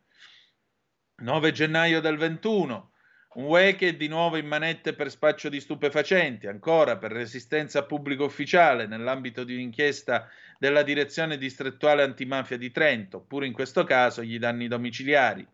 9 gennaio del 21, un Weke di nuovo in manette per spaccio di stupefacenti, ancora per resistenza a pubblico ufficiale nell'ambito di un'inchiesta della direzione distrettuale antimafia di Trento, pure in questo caso gli danni domiciliari.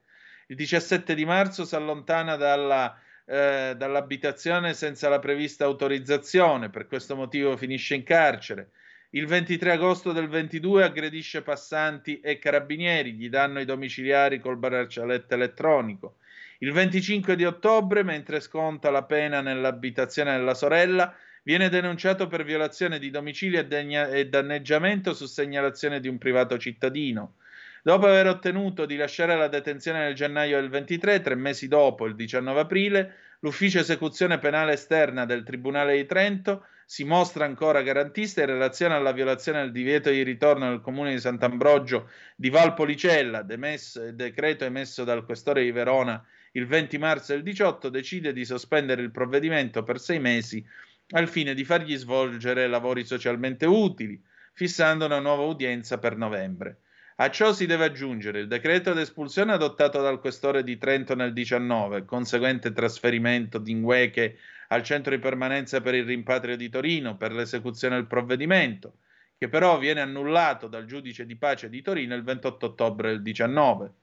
Il 17 di marzo si allontana dalla, eh, dall'abitazione senza la prevista autorizzazione, per questo motivo finisce in carcere. Il 23 agosto del 22 aggredisce passanti e carabinieri, gli danno i domiciliari col braccialetto elettronico. Il 25 di ottobre, mentre sconta la pena nell'abitazione della sorella, viene denunciato per violazione di domicilio e, degna- e danneggiamento su segnalazione di un privato cittadino. Dopo aver ottenuto di lasciare la detenzione nel gennaio del 23, tre mesi dopo, il 19 aprile, l'ufficio esecuzione penale esterna del Tribunale di Trento si mostra ancora garantista in relazione alla violazione del divieto di ritorno nel comune di Sant'Ambrogio di Valpolicella, demesso, decreto emesso dal questore di Verona il 20 marzo del 18, decide di sospendere il provvedimento per sei mesi al fine di fargli svolgere lavori socialmente utili, fissando una nuova udienza per novembre. A ciò si deve aggiungere il decreto d'espulsione adottato dal questore di Trento nel 19, conseguente trasferimento di Ingueche al centro di permanenza per il rimpatrio di Torino per l'esecuzione del provvedimento, che però viene annullato dal giudice di pace di Torino il 28 ottobre del 19.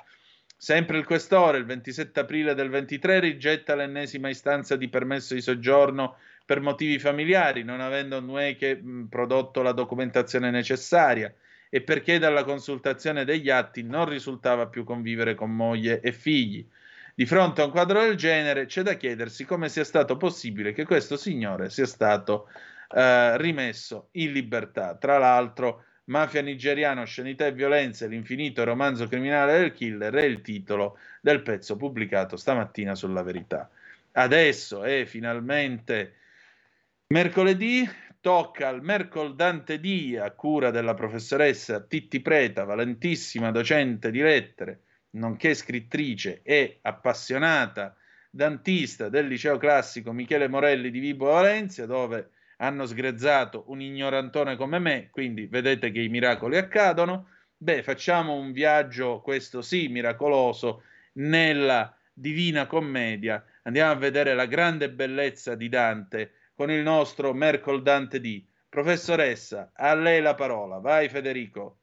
Sempre il questore, il 27 aprile del 23, rigetta l'ennesima istanza di permesso di soggiorno per motivi familiari, non avendo mh, prodotto la documentazione necessaria e perché dalla consultazione degli atti non risultava più convivere con moglie e figli. Di fronte a un quadro del genere c'è da chiedersi come sia stato possibile che questo signore sia stato eh, rimesso in libertà. Tra l'altro, Mafia nigeriana, oscenità e violenza, l'infinito romanzo criminale del killer è il titolo del pezzo pubblicato stamattina sulla verità. Adesso è finalmente mercoledì, tocca al Mercol Dante D a cura della professoressa Titti Preta, valentissima docente di lettere, nonché scrittrice e appassionata dantista del liceo classico Michele Morelli di Vibo Valencia, dove hanno sgrezzato un ignorantone come me, quindi vedete che i miracoli accadono. Beh, facciamo un viaggio, questo sì, miracoloso, nella Divina Commedia. Andiamo a vedere la grande bellezza di Dante con il nostro Mercol Dante D. Professoressa, a lei la parola. Vai Federico.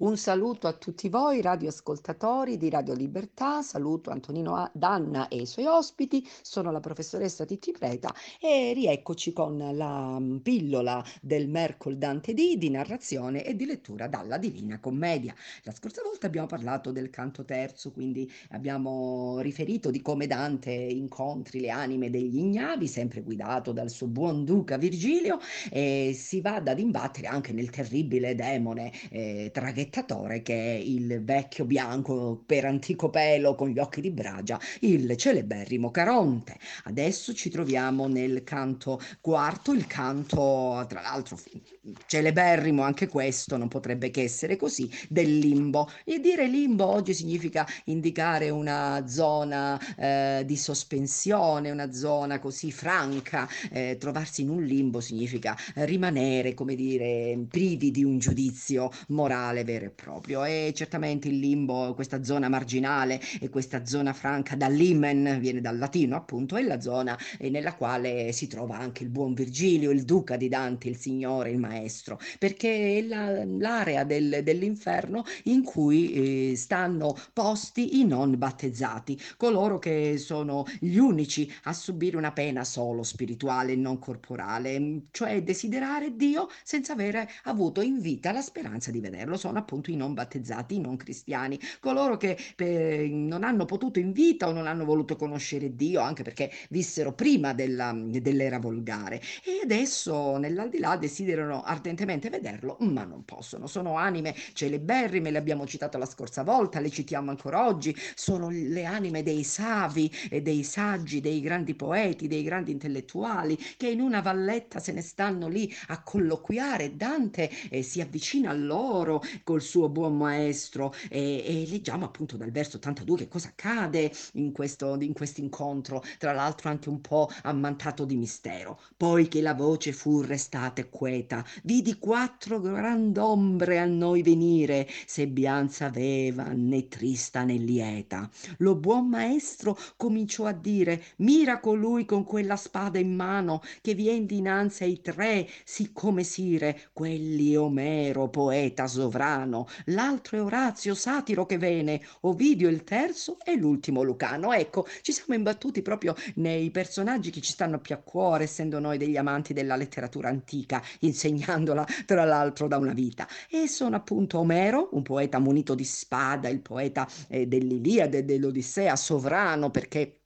Un saluto a tutti voi radioascoltatori di Radio Libertà, saluto Antonino Danna e i suoi ospiti, sono la professoressa Titti Preta e rieccoci con la mm, pillola del Mercol Dante D di narrazione e di lettura dalla Divina Commedia. La scorsa volta abbiamo parlato del canto terzo, quindi abbiamo riferito di come Dante incontri le anime degli ignavi, sempre guidato dal suo buon duca Virgilio, e si vada ad imbattere anche nel terribile demone eh, traghettatore che è il vecchio bianco per antico pelo con gli occhi di bragia, il celeberrimo Caronte. Adesso ci troviamo nel canto quarto, il canto tra l'altro celeberrimo anche questo, non potrebbe che essere così, del limbo. E dire limbo oggi significa indicare una zona eh, di sospensione, una zona così franca. Eh, trovarsi in un limbo significa rimanere, come dire, privi di un giudizio morale vero e proprio. E certamente il limbo, questa zona marginale e questa zona franca da limen, viene dal latino appunto, è la zona eh, nella quale si trova anche il buon Virgilio, il duca di Dante, il signore, il maestro, perché è la- l'area del- dell'inferno in cui eh, stanno posti i non battezzati, coloro che sono gli unici a subire una pena solo spirituale e non corporale, mm, cioè desiderare Dio senza avere avuto in vita la speranza di vederlo. Sono appunto i non battezzati, i non cristiani, coloro che eh, non hanno potuto in vita o non hanno voluto conoscere Dio, anche perché vissero prima della- dell'era volgare e adesso nell'aldilà desiderano ardentemente vederlo, ma non possono. Sono anime celeberrime, le abbiamo citato la scorsa volta, le citiamo ancora oggi, sono le anime dei savi e dei saggi, dei grandi poeti, dei grandi intellettuali che in una valletta se ne stanno lì a colloquiare. Dante eh, si avvicina a loro col suo buon maestro e, e leggiamo appunto dal verso 82 che cosa accade in questo in incontro, tra l'altro anche un po' ammantato di mistero. Poi che la voce fu restata queta, vidi quattro grand'ombre a noi venire, sebbianza aveva né trista né lieta. Lo buon maestro cominciò a dire, mira colui con quella spada in mano, che vien dinanzi ai tre, siccome sire, quelli Omero, poeta sovrano, l'altro è Orazio, satiro che vene, Ovidio il terzo e l'ultimo Lucano. Ecco, ci siamo imbattuti proprio nei personaggi che ci stanno più a cuore, essendo noi degli amanti della letteratura antica, insegnandola tra l'altro da una vita. E sono appunto Omero, un poeta munito di spada, il poeta eh, dell'Iliade dell'Odissea, sovrano perché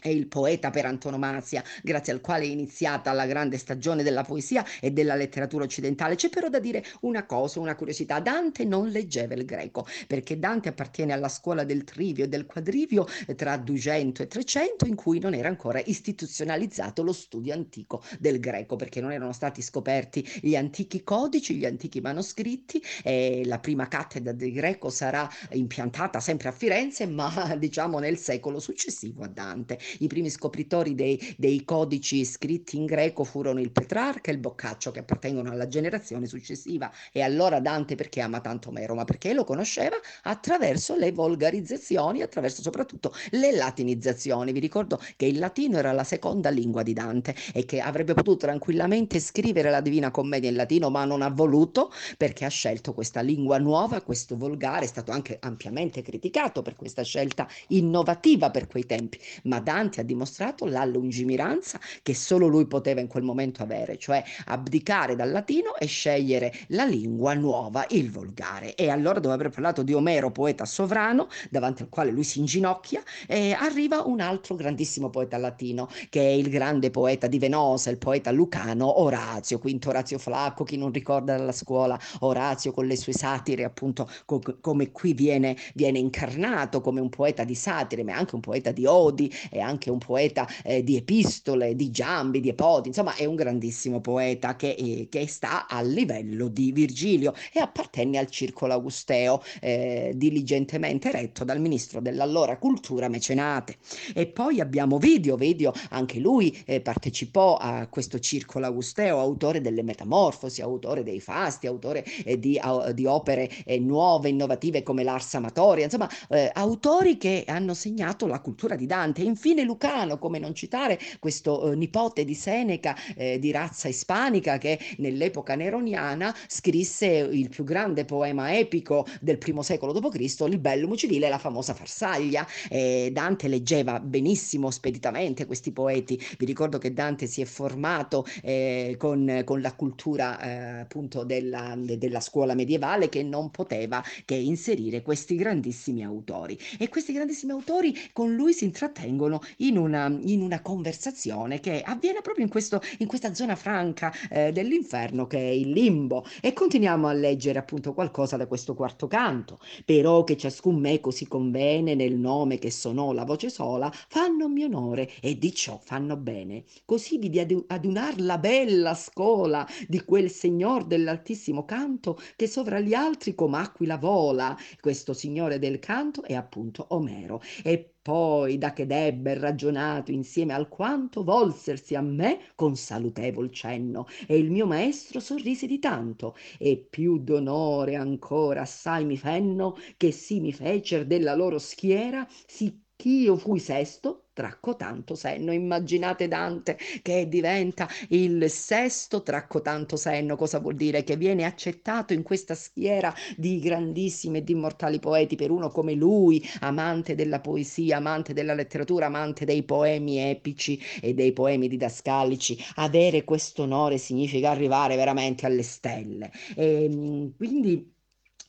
è il poeta per antonomasia, grazie al quale è iniziata la grande stagione della poesia e della letteratura occidentale. C'è però da dire una cosa, una curiosità. Dante non leggeva il greco, perché Dante appartiene alla scuola del trivio e del quadrivio eh, tra 200 e 300, in cui non era ancora istituzionalizzato lo studio antico del greco, perché non erano stati scoperti gli antichi codici, gli antichi manoscritti, e la prima cattedra del greco sarà impiantata sempre a Firenze, ma diciamo nel secolo successivo a Dante I primi scopritori dei, dei codici scritti in greco furono il Petrarca e il Boccaccio, che appartengono alla generazione successiva. E allora Dante perché ama tanto Omero? Ma perché lo conosceva attraverso le volgarizzazioni, attraverso soprattutto le latinizzazioni. Vi ricordo che il latino era la seconda lingua di Dante e che avrebbe potuto tranquillamente scrivere la Divina Commedia in latino, ma non ha voluto perché ha scelto questa lingua nuova, questo volgare, è stato anche ampiamente criticato per questa scelta innovativa per quei tempi, ma Dante ha dimostrato la lungimiranza che solo lui poteva in quel momento avere, cioè abdicare dal latino e scegliere la lingua nuova, il volgare. E allora dopo aver parlato di Omero, poeta sovrano, davanti al quale lui si inginocchia, eh, arriva un altro grandissimo poeta latino, che è il grande poeta di Venosa, il poeta lucano Orazio, quinto Orazio Flacco, chi non ricorda dalla scuola Orazio con le sue satire, appunto co- come qui viene, viene, incarnato come un poeta di satire, ma anche un poeta di odi, e anche un poeta eh, di epistole, di giambi, di epodi, insomma è un grandissimo poeta che, eh, che sta a livello di Virgilio e appartenne al circolo augusteo, eh, diligentemente retto dal ministro dell'allora cultura Mecenate. E poi abbiamo Video, Video anche lui eh, partecipò a questo circolo augusteo, autore delle Metamorfosi, autore dei Fasti, autore eh, di, a, di, opere eh, nuove, innovative come l'Ars Amatoria, insomma autori che hanno segnato la cultura di Dante. E infine Lucano, come non citare questo eh, nipote di Seneca eh, di razza ispanica che nell'epoca neroniana scrisse il più grande poema epico del primo secolo d.C., il Bellum Civile, la famosa Farsaglia. Dante leggeva benissimo, speditamente questi poeti. Vi ricordo che Dante si è formato eh, con, con, la cultura eh, appunto della, de, della, scuola medievale che non poteva che inserire questi grandissimi autori. E questi grandissimi autori con lui si intrattengono in una, in una conversazione che avviene proprio in, questo, in questa zona franca eh, dell'inferno che è il limbo. E continuiamo a leggere appunto qualcosa da questo quarto canto. Però che ciascun meco si convene nel nome che sonò la voce sola, fanno mio onore e di ciò fanno bene. Così vidi adunar la bella scola di quel signor dell'altissimo canto che sovra gli altri come aquila vola. Questo signore del canto è appunto Omero. E poi da che debbe ragionato insieme alquanto volsersi a me con salutevol cenno e il mio maestro sorrise di tanto e più d'onore ancora assai mi fenno che sì mi fecer della loro schiera sì ch'io fui sesto tra cotanto senno. Immaginate Dante che diventa il sesto tra cotanto senno, cosa vuol dire? Che viene accettato in questa schiera di grandissimi e di immortali poeti per uno come lui, amante della poesia, amante della letteratura, amante dei poemi epici e dei poemi didascalici. Avere questo onore significa arrivare veramente alle stelle. E, ehm, quindi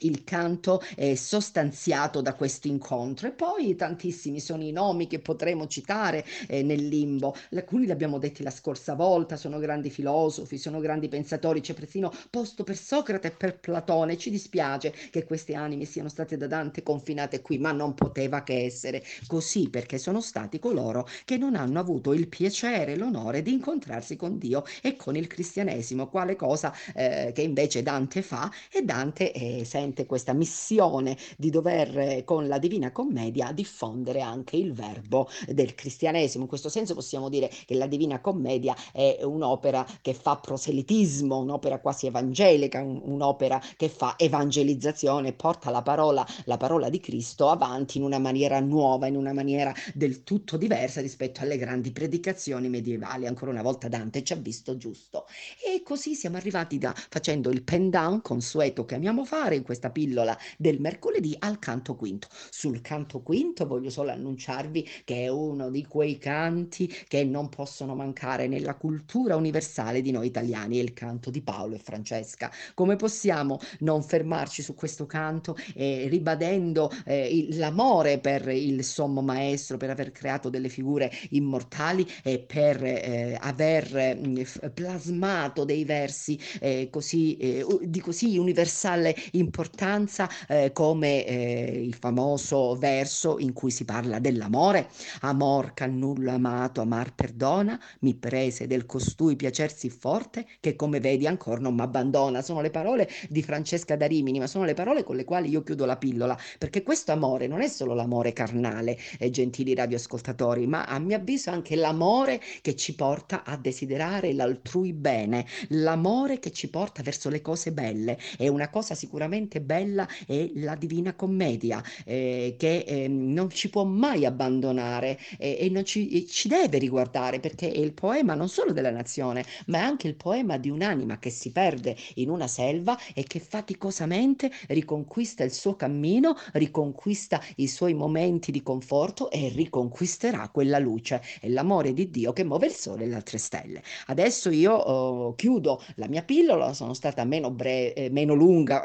il canto è sostanziato da questo incontro. E poi tantissimi sono i nomi che potremo citare eh, nel limbo. Alcuni li abbiamo detti la scorsa volta sono grandi filosofi sono grandi pensatori c'è persino posto per Socrate e per Platone. Ci dispiace che queste anime siano state da Dante confinate qui ma non poteva che essere così perché sono stati coloro che non hanno avuto il piacere l'onore di incontrarsi con Dio e con il cristianesimo. Quale cosa eh, che invece Dante fa? E Dante eh, sente sente questa missione di dover eh, con la Divina Commedia diffondere anche il verbo del cristianesimo. In questo senso possiamo dire che la Divina Commedia è un'opera che fa proselitismo, un'opera quasi evangelica, un, un'opera che fa evangelizzazione, porta la parola, la parola di Cristo avanti in una maniera nuova, in una maniera del tutto diversa rispetto alle grandi predicazioni medievali. Ancora una volta Dante ci ha visto giusto. E così siamo arrivati da facendo il pen down consueto che amiamo fare in questa questa pillola del mercoledì al canto quinto. Sul canto quinto voglio solo annunciarvi che è uno di quei canti che non possono mancare nella cultura universale di noi italiani, il canto di Paolo e Francesca. Come possiamo non fermarci su questo canto eh, ribadendo eh, l'amore per il sommo maestro, per aver creato delle figure immortali e per eh, aver mh, plasmato dei versi eh, così, eh, di così universale importanza importanza eh, come eh, il famoso verso in cui si parla dell'amore. Amor che nulla amato, amar perdona, mi prese del costui piacer sì forte che come vedi ancora non m'abbandona. Sono le parole di Francesca da Rimini, ma sono le parole con le quali io chiudo la pillola, perché questo amore non è solo l'amore carnale, eh, gentili radioascoltatori, ma a mio avviso anche l'amore che ci porta a desiderare l'altrui bene, l'amore che ci porta verso le cose belle. E una cosa sicuramente bella è la Divina Commedia, eh, che eh, non ci può mai abbandonare eh, e non ci, ci deve riguardare, perché è il poema non solo della nazione, ma è anche il poema di un'anima che si perde in una selva e che faticosamente riconquista il suo cammino, riconquista i suoi momenti di conforto e riconquisterà quella luce e l'amore di Dio che muove il sole e le altre stelle. Adesso io oh, chiudo la mia pillola, sono stata meno, bre- eh, meno lunga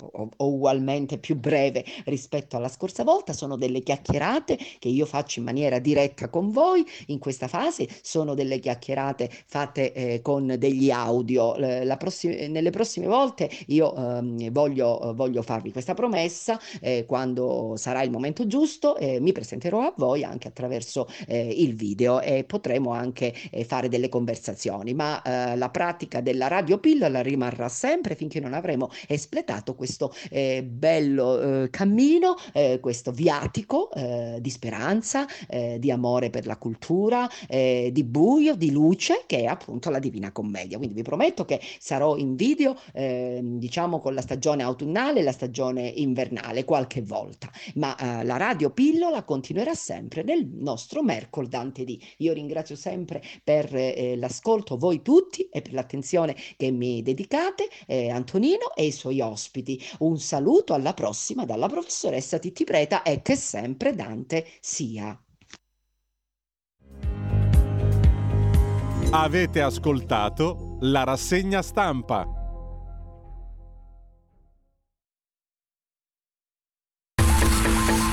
o, o, ugualmente più breve rispetto alla scorsa volta, sono delle chiacchierate che io faccio in maniera diretta con voi in questa fase, sono delle chiacchierate fatte eh, con degli audio. Prossima, nelle prossime volte io ehm, voglio, voglio farvi questa promessa, eh, quando sarà il momento giusto eh, mi presenterò a voi anche attraverso eh, il video e potremo anche eh, fare delle conversazioni, ma eh, la pratica della radio pillola rimarrà sempre finché non avremo espletato questo eh, bello eh, cammino, eh, questo viatico eh, di speranza, eh, di amore per la cultura, di buio, di luce, che è appunto la Divina Commedia. Quindi vi prometto che sarò in video, eh, diciamo, con la stagione autunnale e la stagione invernale qualche volta, ma la radio pillola continuerà sempre nel nostro mercoledì. Io ringrazio sempre per l'ascolto voi tutti e per l'attenzione che mi dedicate, Antonino e i suoi ospiti. Un saluto alla prossima dalla professoressa Titti Preta e che sempre Dante sia. Avete ascoltato la rassegna stampa.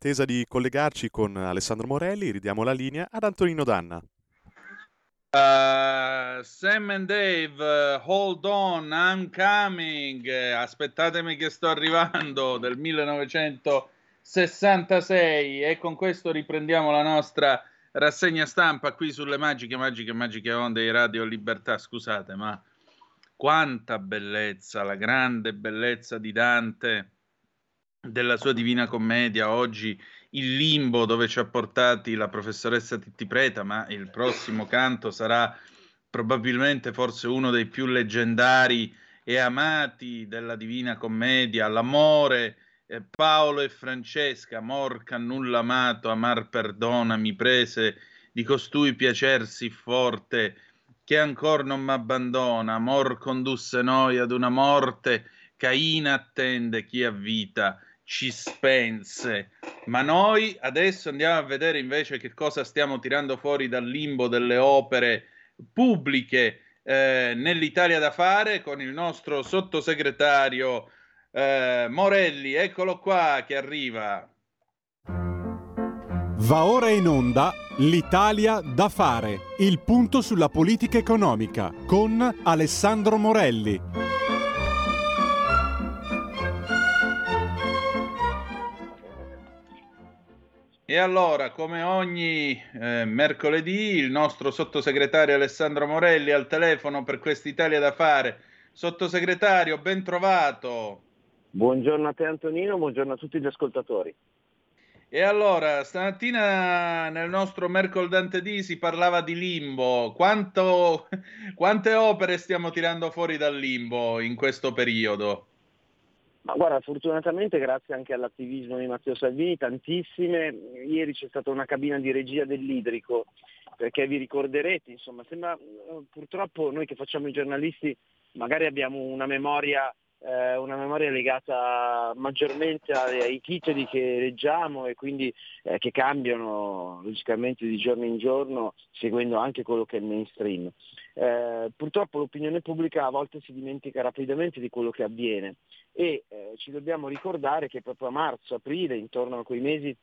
Nell'attesa di collegarci con Alessandro Morelli, ridiamo la linea ad Antonino Danna. Uh, Sam and Dave, uh, hold on, I'm coming. Aspettatemi che sto arrivando del 1966 e con questo riprendiamo la nostra rassegna stampa qui sulle magiche, magiche, magiche onde di Radio Libertà. Scusate, ma quanta bellezza, la grande bellezza di Dante, della sua Divina Commedia oggi il limbo dove ci ha portati la professoressa Titti Preta, ma il prossimo canto sarà probabilmente forse uno dei più leggendari e amati della Divina Commedia, l'amore eh, Paolo e Francesca, morca nulla amato, amar perdona, mi prese di costui piacersi forte, che ancor non m'abbandona, amor condusse noi ad una morte, Caina attende chi ha vita, ci spense. Ma noi adesso andiamo a vedere invece che cosa stiamo tirando fuori dal limbo delle opere pubbliche eh, nell'Italia da fare con il nostro sottosegretario eh, Morelli. Eccolo qua che arriva. Va ora in onda L'Italia da fare, il punto sulla politica economica con Alessandro Morelli. E allora, come ogni eh, mercoledì, il nostro sottosegretario Alessandro Morelli al telefono per quest'Italia da fare. Sottosegretario, ben trovato. Buongiorno a te Antonino, buongiorno a tutti gli ascoltatori. E allora, stamattina nel nostro Mercoledante D si parlava di limbo. Quanto, quante opere stiamo tirando fuori dal limbo in questo periodo? Ma guarda, fortunatamente grazie anche all'attivismo di Matteo Salvini, tantissime. Ieri c'è stata una cabina di regia dell'idrico, perché vi ricorderete, insomma, sembra purtroppo noi che facciamo i giornalisti magari abbiamo una memoria, eh, una memoria legata maggiormente ai, titoli che leggiamo e quindi eh, che cambiano logicamente di giorno in giorno, seguendo anche quello che è il mainstream. Eh, purtroppo l'opinione pubblica a volte si dimentica rapidamente di quello che avviene e eh, ci dobbiamo ricordare che proprio a marzo, aprile, intorno a quei mesi,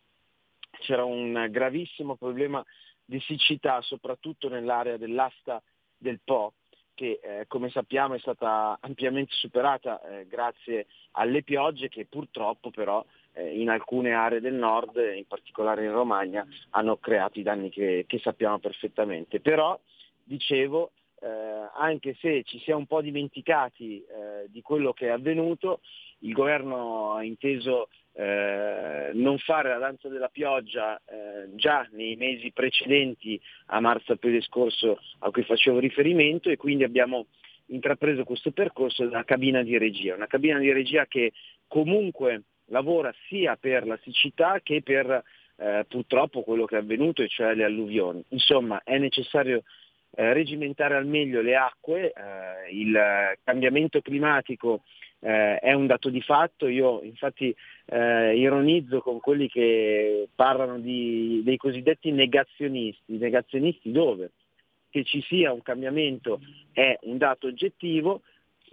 c'era un gravissimo problema di siccità, soprattutto nell'area dell'asta del Po, che eh, come sappiamo è stata ampiamente superata eh, grazie alle piogge che purtroppo però eh, in alcune aree del nord, in particolare in Romagna, hanno creato i danni che, che sappiamo perfettamente. Però, dicevo, eh, anche se ci si è un po' dimenticati eh, di quello che è avvenuto, il governo ha inteso eh, non fare la danza della pioggia eh, già nei mesi precedenti a marzo-aprile scorso a cui facevo riferimento e quindi abbiamo intrapreso questo percorso della cabina di regia, una cabina di regia che comunque lavora sia per la siccità che per eh, purtroppo quello che è avvenuto, e cioè le alluvioni. Insomma, è necessario eh, regimentare al meglio le acque, eh, il cambiamento climatico eh, è un dato di fatto, io infatti eh, ironizzo con quelli che parlano di, dei cosiddetti negazionisti, negazionisti dove? Che ci sia un cambiamento è un dato oggettivo,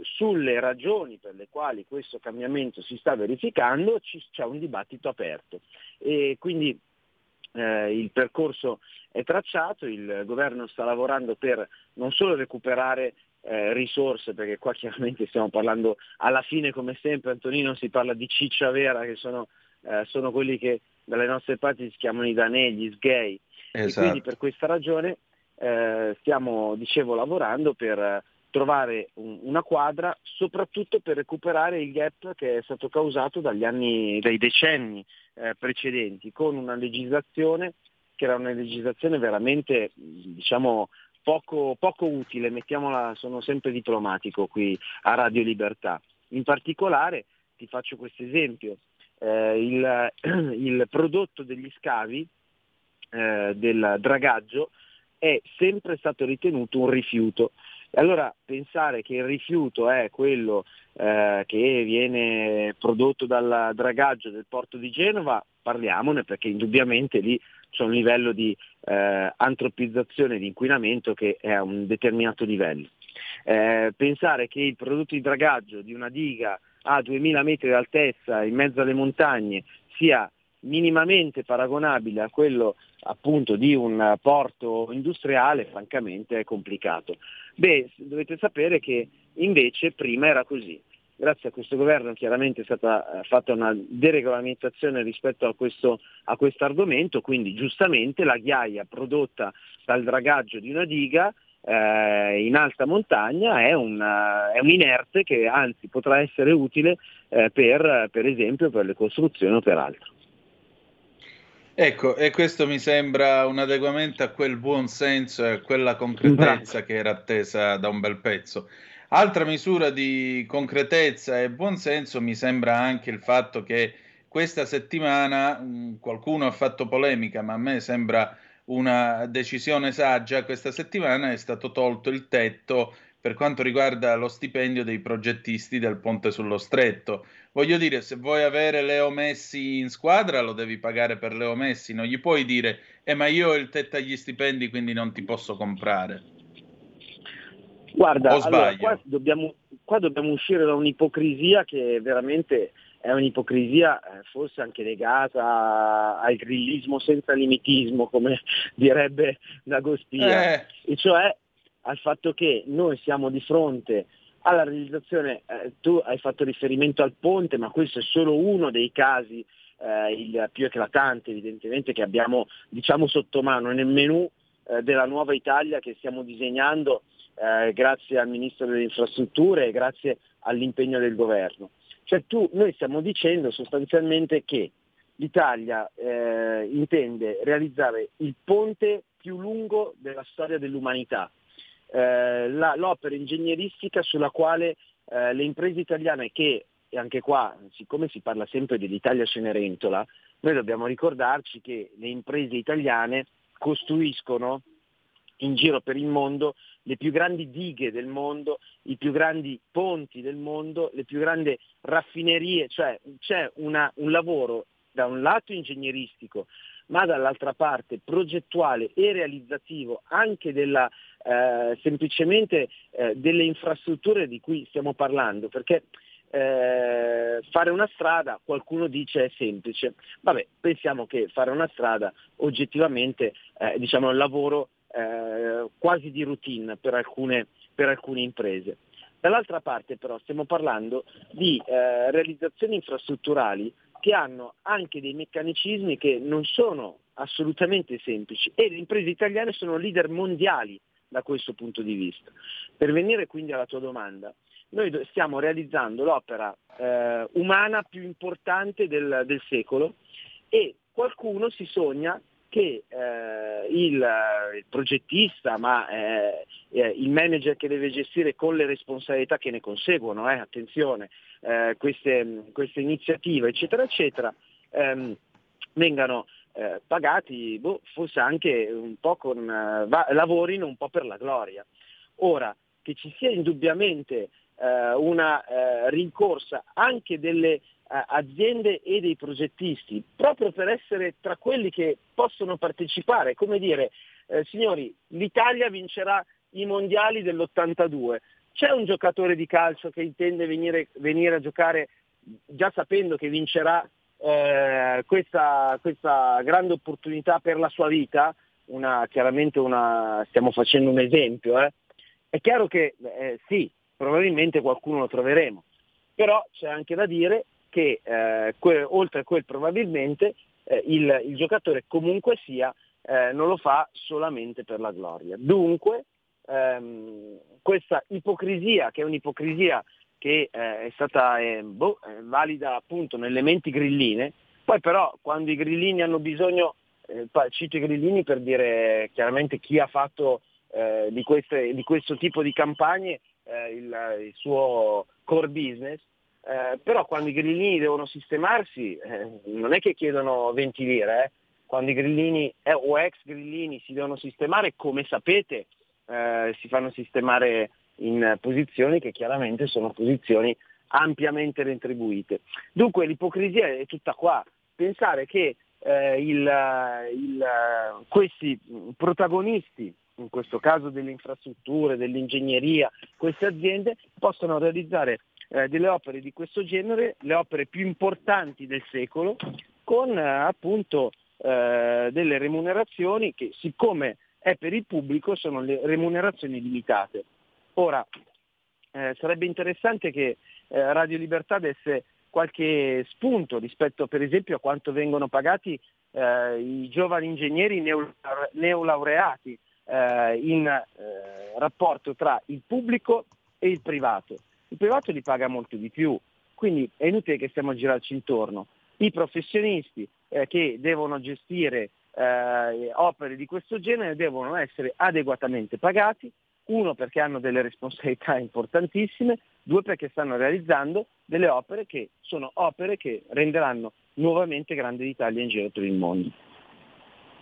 sulle ragioni per le quali questo cambiamento si sta verificando c'è un dibattito aperto e quindi eh, il percorso è tracciato, il governo sta lavorando per non solo recuperare eh, risorse, perché qua chiaramente stiamo parlando alla fine come sempre, Antonino si parla di ciccia vera, che sono, eh, sono quelli che dalle nostre parti si chiamano i danè, gli sgay. Esatto. E quindi per questa ragione eh, stiamo, dicevo, lavorando per trovare un, una quadra, soprattutto per recuperare il gap che è stato causato dagli anni, dai decenni eh, precedenti, con una legislazione che era una legislazione veramente diciamo, poco, poco utile, mettiamola, sono sempre diplomatico qui a Radio Libertà. In particolare ti faccio questo esempio, eh, il, il, prodotto degli scavi eh, del dragaggio è sempre stato ritenuto un rifiuto. Allora pensare che il rifiuto è quello eh, che viene prodotto dal dragaggio del porto di Genova, parliamone perché indubbiamente lì c'è un livello di eh, antropizzazione di inquinamento che è a un determinato livello. Eh, pensare che il prodotto di dragaggio di una diga a 2000 metri d'altezza in mezzo alle montagne sia minimamente paragonabile a quello appunto di un porto industriale, francamente è complicato. Beh, dovete sapere che invece prima era così. Grazie a questo governo chiaramente è stata eh, fatta una deregolamentazione rispetto a questo, argomento, quindi giustamente la ghiaia prodotta dal dragaggio di una diga eh, in alta montagna è un, è un, inerte che anzi potrà essere utile eh, per, per esempio per le costruzioni o per altro. Ecco, e questo mi sembra un adeguamento a quel buon senso e a quella concretezza che era attesa da un bel pezzo. Altra misura di concretezza e buonsenso mi sembra anche il fatto che questa settimana mh, qualcuno ha fatto polemica, ma a me sembra una decisione saggia. Questa settimana è stato tolto il tetto per quanto riguarda lo stipendio dei progettisti del ponte sullo stretto. Voglio dire, se vuoi avere Leo Messi in squadra, lo devi pagare per Leo Messi, non gli puoi dire, eh ma io ho il tetto agli stipendi, quindi non ti posso comprare. Guarda, allora, qua, dobbiamo, qua dobbiamo uscire da un'ipocrisia che veramente è un'ipocrisia eh, forse anche legata al grillismo senza limitismo, come direbbe D'Agostia, eh. e cioè al fatto che noi siamo di fronte alla realizzazione, eh, tu hai fatto riferimento al ponte, ma questo è solo uno dei casi, eh, il più eclatante evidentemente che abbiamo diciamo sotto mano nel menù eh, della nuova Italia che stiamo disegnando eh, grazie al Ministro delle Infrastrutture e grazie all'impegno del governo. Cioè tu, noi stiamo dicendo sostanzialmente che l'Italia eh, intende realizzare il ponte più lungo della storia dell'umanità, eh, la, l'opera ingegneristica sulla quale eh, le imprese italiane che, e anche qua, siccome si parla sempre dell'Italia Cenerentola, noi dobbiamo ricordarci che le imprese italiane costruiscono in giro per il mondo le più grandi dighe del mondo, i più grandi ponti del mondo, le più grandi raffinerie, cioè c'è una, un lavoro da un lato ingegneristico, ma dall'altra parte progettuale e realizzativo anche della, eh, semplicemente eh, delle infrastrutture di cui stiamo parlando, perché eh, fare una strada qualcuno dice è semplice, vabbè pensiamo che fare una strada oggettivamente eh, diciamo, è un lavoro eh, quasi di routine per alcune, per alcune imprese. Dall'altra parte però stiamo parlando di eh, realizzazioni infrastrutturali che hanno anche dei meccanismi che non sono assolutamente semplici e le imprese italiane sono leader mondiali da questo punto di vista. Per venire quindi alla tua domanda, noi stiamo realizzando l'opera eh, umana più importante del, del secolo e qualcuno si sogna che eh, il, il, progettista, ma eh, eh, il manager che deve gestire con le responsabilità che ne conseguono, eh, attenzione, eh, queste, queste, iniziative, eccetera, eccetera, ehm, vengano eh, pagati boh, forse anche un po' con, va, lavorino un po' per la gloria. Ora, che ci sia indubbiamente una rincorsa anche delle aziende e dei progettisti, proprio per essere tra quelli che possono partecipare, come dire, eh, signori, l'Italia vincerà i mondiali dell'82, c'è un giocatore di calcio che intende venire, venire a giocare già sapendo che vincerà eh, questa, questa, grande opportunità per la sua vita, una, chiaramente una, stiamo facendo un esempio, eh. è chiaro che eh, sì, probabilmente qualcuno lo troveremo, però c'è anche da dire che eh, que- oltre a quel probabilmente eh, il, il, giocatore comunque sia eh, non lo fa solamente per la gloria. Dunque ehm, questa ipocrisia, che è un'ipocrisia che eh, è stata eh, boh, valida appunto nelle menti grilline, poi però quando i grillini hanno bisogno, eh, cito i grillini per dire chiaramente chi ha fatto di, queste, di, questo tipo di campagne il, il suo core business, eh, però quando i grillini devono sistemarsi eh, non è che chiedono 20 lire, eh. quando i grillini eh, o ex grillini si devono sistemare, come sapete, eh, si fanno sistemare in posizioni che chiaramente sono posizioni ampiamente retribuite. Dunque l'ipocrisia è tutta qua, pensare che eh, il, il, questi protagonisti in questo caso delle infrastrutture, dell'ingegneria, queste aziende possono realizzare eh, delle opere di questo genere, le opere più importanti del secolo, con eh, appunto eh, delle remunerazioni che siccome è per il pubblico sono le remunerazioni limitate. Ora, eh, sarebbe interessante che eh, Radio Libertà desse qualche spunto rispetto per esempio a quanto vengono pagati eh, i giovani ingegneri neo- neolaureati eh, in eh, rapporto tra il pubblico e il privato. Il privato li paga molto di più, quindi è inutile che stiamo a girarci intorno. I professionisti eh, che devono gestire eh, opere di questo genere devono essere adeguatamente pagati, uno perché hanno delle responsabilità importantissime, due perché stanno realizzando delle opere che sono opere che renderanno nuovamente grande l'Italia in giro per il mondo.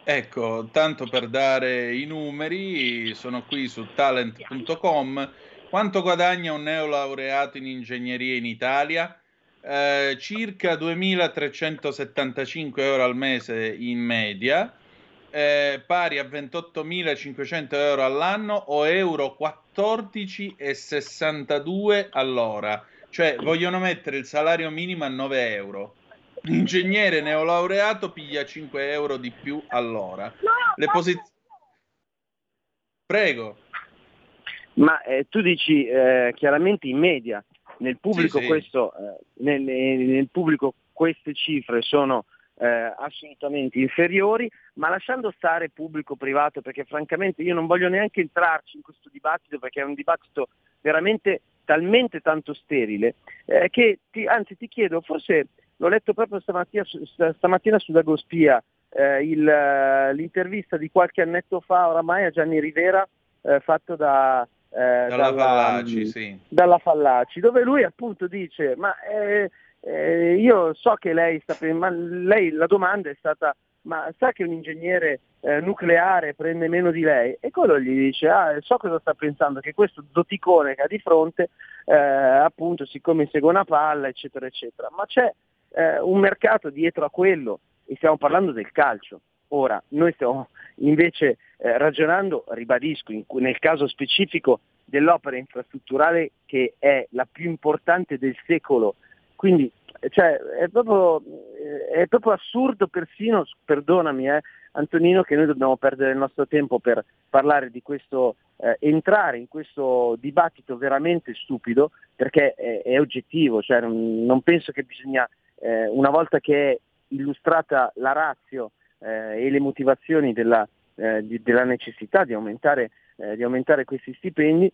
Ecco, tanto per dare i numeri, sono qui su talent.com. Quanto guadagna un neolaureato in ingegneria in Italia? Eh, circa 2.375 euro al mese in media, eh, pari a 28.500 euro all'anno o euro 14,62 all'ora. Cioè vogliono mettere il salario minimo a 9 euro. L'ingegnere neolaureato piglia 5 euro di più all'ora. Le posizioni... Prego. Ma eh, tu dici eh, chiaramente in media, nel pubblico, Sì, sì. Questo, eh, nel, nel pubblico queste cifre sono eh, assolutamente inferiori, ma lasciando stare pubblico-privato, perché francamente io non voglio neanche entrarci in questo dibattito, perché è un dibattito veramente talmente tanto sterile, eh, che ti- anzi ti chiedo, forse l'ho letto proprio stamattina, stamattina su Dagospia, eh, il, l'intervista di qualche annetto fa oramai a Gianni Rivera, eh, fatto da... eh, Dalla Fallaci, sì. dalla Fallaci, dove lui appunto dice, ma eh, eh, io so che lei sta ma lei la domanda è stata, ma sa che un ingegnere eh, nucleare prende meno di lei? E quello gli dice, ah, so cosa sta pensando, che questo doticone che ha di fronte, eh, appunto, siccome segue una palla, eccetera, eccetera. Ma c'è eh, un mercato dietro a quello e stiamo parlando del calcio. Ora, noi stiamo invece eh, ragionando, ribadisco, in- nel caso specifico dell'opera infrastrutturale che è la più importante del secolo. Quindi cioè, è, proprio, eh, è proprio assurdo persino, perdonami eh, Antonino, che noi dobbiamo perdere il nostro tempo per parlare di questo, eh, entrare in questo dibattito veramente stupido, perché è, è oggettivo, cioè non, non penso che bisogna, eh, una volta che è illustrata la razio eh, e le motivazioni della, eh, di- della necessità di aumentare, eh, di aumentare questi stipendi,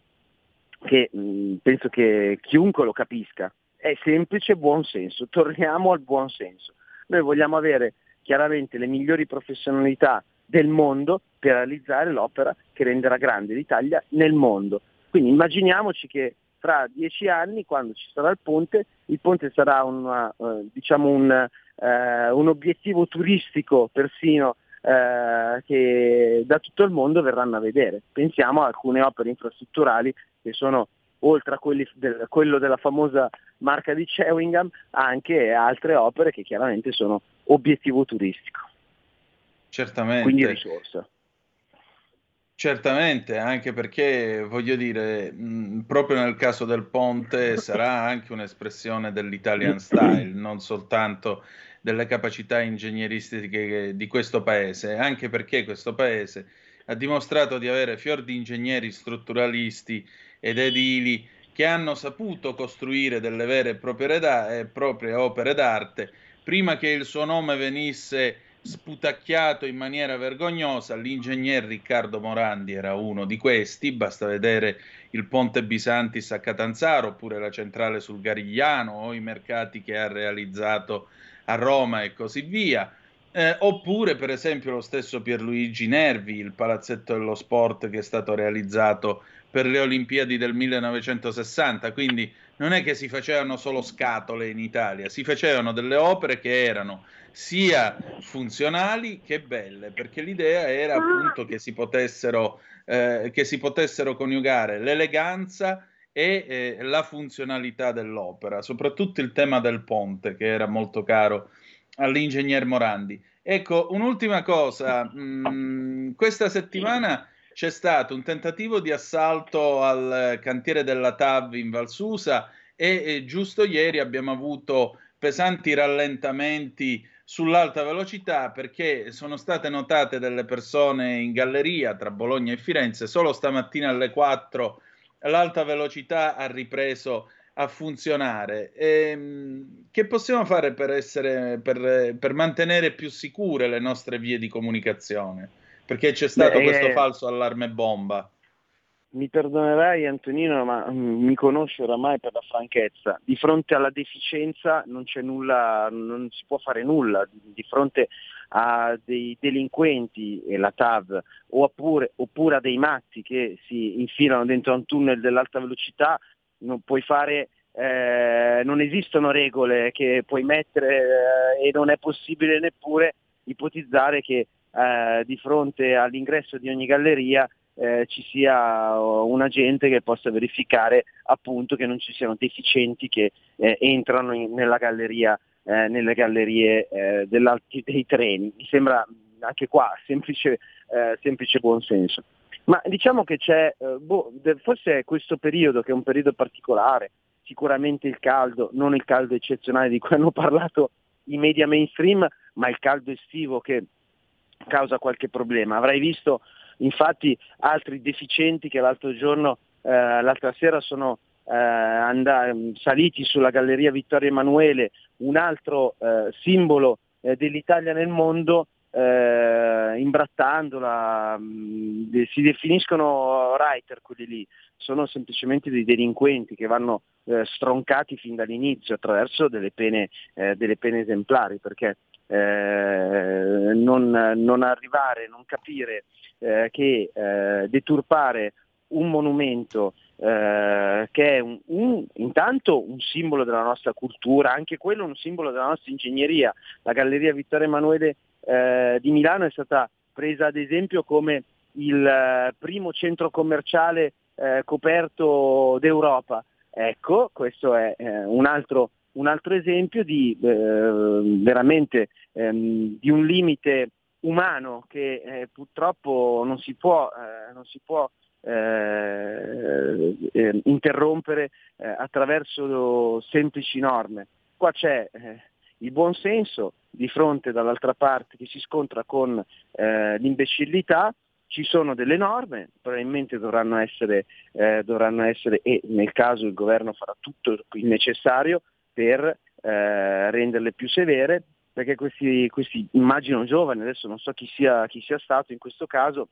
che mh, penso che chiunque lo capisca. È semplice buon senso, torniamo al buon senso. Noi vogliamo avere chiaramente le migliori professionalità del mondo per realizzare l'opera che renderà grande l'Italia nel mondo. Quindi immaginiamoci che fra dieci anni, quando ci sarà il ponte, il ponte sarà una, eh, diciamo un, eh, un obiettivo turistico persino eh, che da tutto il mondo verranno a vedere. Pensiamo a alcune opere infrastrutturali che sono oltre a del- quello della famosa marca di Chewingham, anche altre opere che chiaramente sono obiettivo turistico, Certamente. quindi risorsa. Certamente, anche perché voglio dire, mh, proprio nel caso del ponte sarà anche un'espressione dell'Italian style, non soltanto delle capacità ingegneristiche di questo paese, anche perché questo paese ha dimostrato di avere fior di ingegneri strutturalisti ed edili che hanno saputo costruire delle vere e proprie, da- e proprie opere d'arte prima che il suo nome venisse sputacchiato in maniera vergognosa. L'ingegner Riccardo Morandi era uno di questi, basta vedere il ponte Bisantis a Catanzaro oppure la centrale sul Garigliano o i mercati che ha realizzato a Roma e così via. Eh, oppure, per esempio, lo stesso Pierluigi Nervi, il palazzetto dello sport che è stato realizzato per le Olimpiadi del 1960. Quindi non è che si facevano solo scatole in Italia, si facevano delle opere che erano sia funzionali che belle, perché l'idea era appunto che si potessero, eh, che si potessero coniugare l'eleganza e eh, la funzionalità dell'opera, soprattutto il tema del ponte, che era molto caro all'ingegner Morandi. Ecco, un'ultima cosa, mh, questa settimana c'è stato un tentativo di assalto al cantiere della TAV in Valsusa e, e giusto ieri abbiamo avuto pesanti rallentamenti sull'alta velocità perché sono state notate delle persone in galleria tra Bologna e Firenze. Solo stamattina alle 4 l'alta velocità ha ripreso a funzionare. Ehm, che possiamo fare per, essere, per, per mantenere più sicure le nostre vie di comunicazione? Perché c'è stato Beh, questo eh, falso allarme bomba. Mi perdonerai Antonino, ma mm, mi conosci oramai per la franchezza. Di fronte alla deficienza non c'è nulla, non si può fare nulla. Di, di fronte a dei delinquenti e la TAV oppure, oppure a dei matti che si infilano dentro un tunnel dell'alta velocità, non puoi fare, eh, non esistono regole che puoi mettere eh, e non è possibile neppure ipotizzare che eh, di fronte all'ingresso di ogni galleria eh, ci sia uh, un agente che possa verificare appunto che non ci siano deficienti che eh, entrano in- nella galleria, eh, nelle gallerie eh, dei treni. Mi sembra anche qua semplice, eh, semplice buonsenso. Ma diciamo che c'è, eh, boh, forse è questo periodo che è un periodo particolare, sicuramente il caldo, non il caldo eccezionale di cui hanno parlato i media mainstream, ma il caldo estivo che causa qualche problema. Avrai visto infatti altri deficienti che l'altro giorno, eh, l'altra sera sono eh, and- saliti sulla Galleria Vittorio Emanuele, un altro eh, simbolo eh, dell'Italia nel mondo, eh, imbrattandola, mh, de- si definiscono writer quelli lì, sono semplicemente dei delinquenti che vanno eh, stroncati fin dall'inizio attraverso delle pene, eh, delle pene esemplari, perché eh, non, non arrivare, non capire eh, che eh, deturpare un monumento eh, che è un, un- intanto un simbolo della nostra cultura, anche quello un simbolo della nostra ingegneria. La Galleria Vittorio Emanuele eh, di Milano è stata presa ad esempio come il eh, primo centro commerciale eh, coperto d'Europa. Ecco, questo è eh, un altro un altro esempio di eh, veramente ehm, di un limite umano che eh, purtroppo non si può, non si può eh, interrompere eh, attraverso semplici norme. Qua c'è il buon senso di fronte dall'altra parte che si scontra con eh, l'imbecillità, ci sono delle norme, probabilmente dovranno essere, eh, dovranno essere e nel caso il governo farà tutto il necessario per eh, renderle più severe, perché questi, questi immagino giovani, adesso non so chi sia, chi sia stato in questo caso,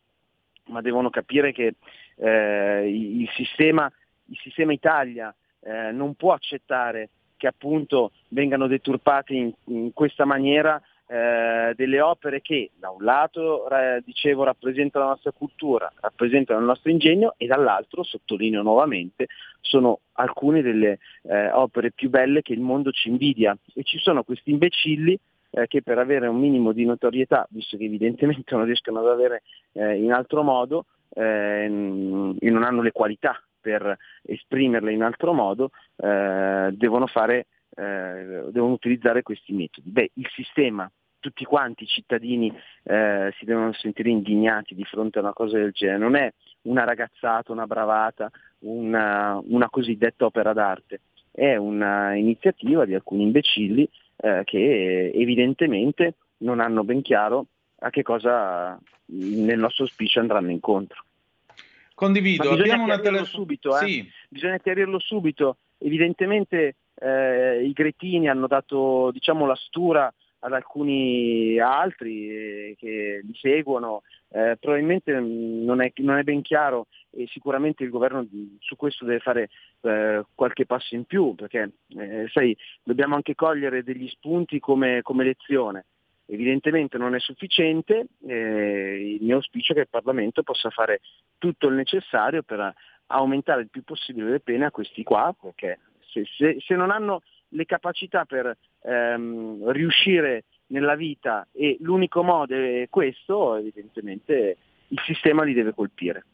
ma devono capire che eh, il, sistema, il sistema Italia eh, non può accettare che appunto vengano deturpate in, in questa maniera eh, delle opere che da un lato ra- dicevo rappresentano la nostra cultura, rappresentano il nostro ingegno e dall'altro, sottolineo nuovamente, sono alcune delle eh, opere più belle che il mondo ci invidia. E ci sono questi imbecilli eh, che per avere un minimo di notorietà, visto che evidentemente non riescono ad avere eh, in altro modo eh, e non hanno le qualità per esprimerle in altro modo, eh, devono fare eh, devono utilizzare questi metodi. Beh, il sistema, tutti quanti i cittadini eh, si devono sentire indignati di fronte a una cosa del genere, non è una ragazzata, una bravata, una, una cosiddetta opera d'arte, è un'iniziativa di alcuni imbecilli eh, che evidentemente non hanno ben chiaro a che cosa nel nostro auspicio andranno incontro. Condivido, abbiamo una telefo- subito, eh? Sì. bisogna chiarirlo subito. Evidentemente eh, i cretini hanno dato diciamo, la stura ad alcuni altri eh, che li seguono, eh, probabilmente mh, non è, non è ben chiaro e sicuramente il governo su questo deve fare eh, qualche passo in più, perché eh, sai, dobbiamo anche cogliere degli spunti come, come lezione. Evidentemente non è sufficiente, eh, il mio auspicio è che il Parlamento possa fare tutto il necessario per aumentare il più possibile le pene a questi qua, perché se, se- se non hanno le capacità per ehm, riuscire nella vita e l'unico modo è questo, evidentemente il sistema li deve colpire.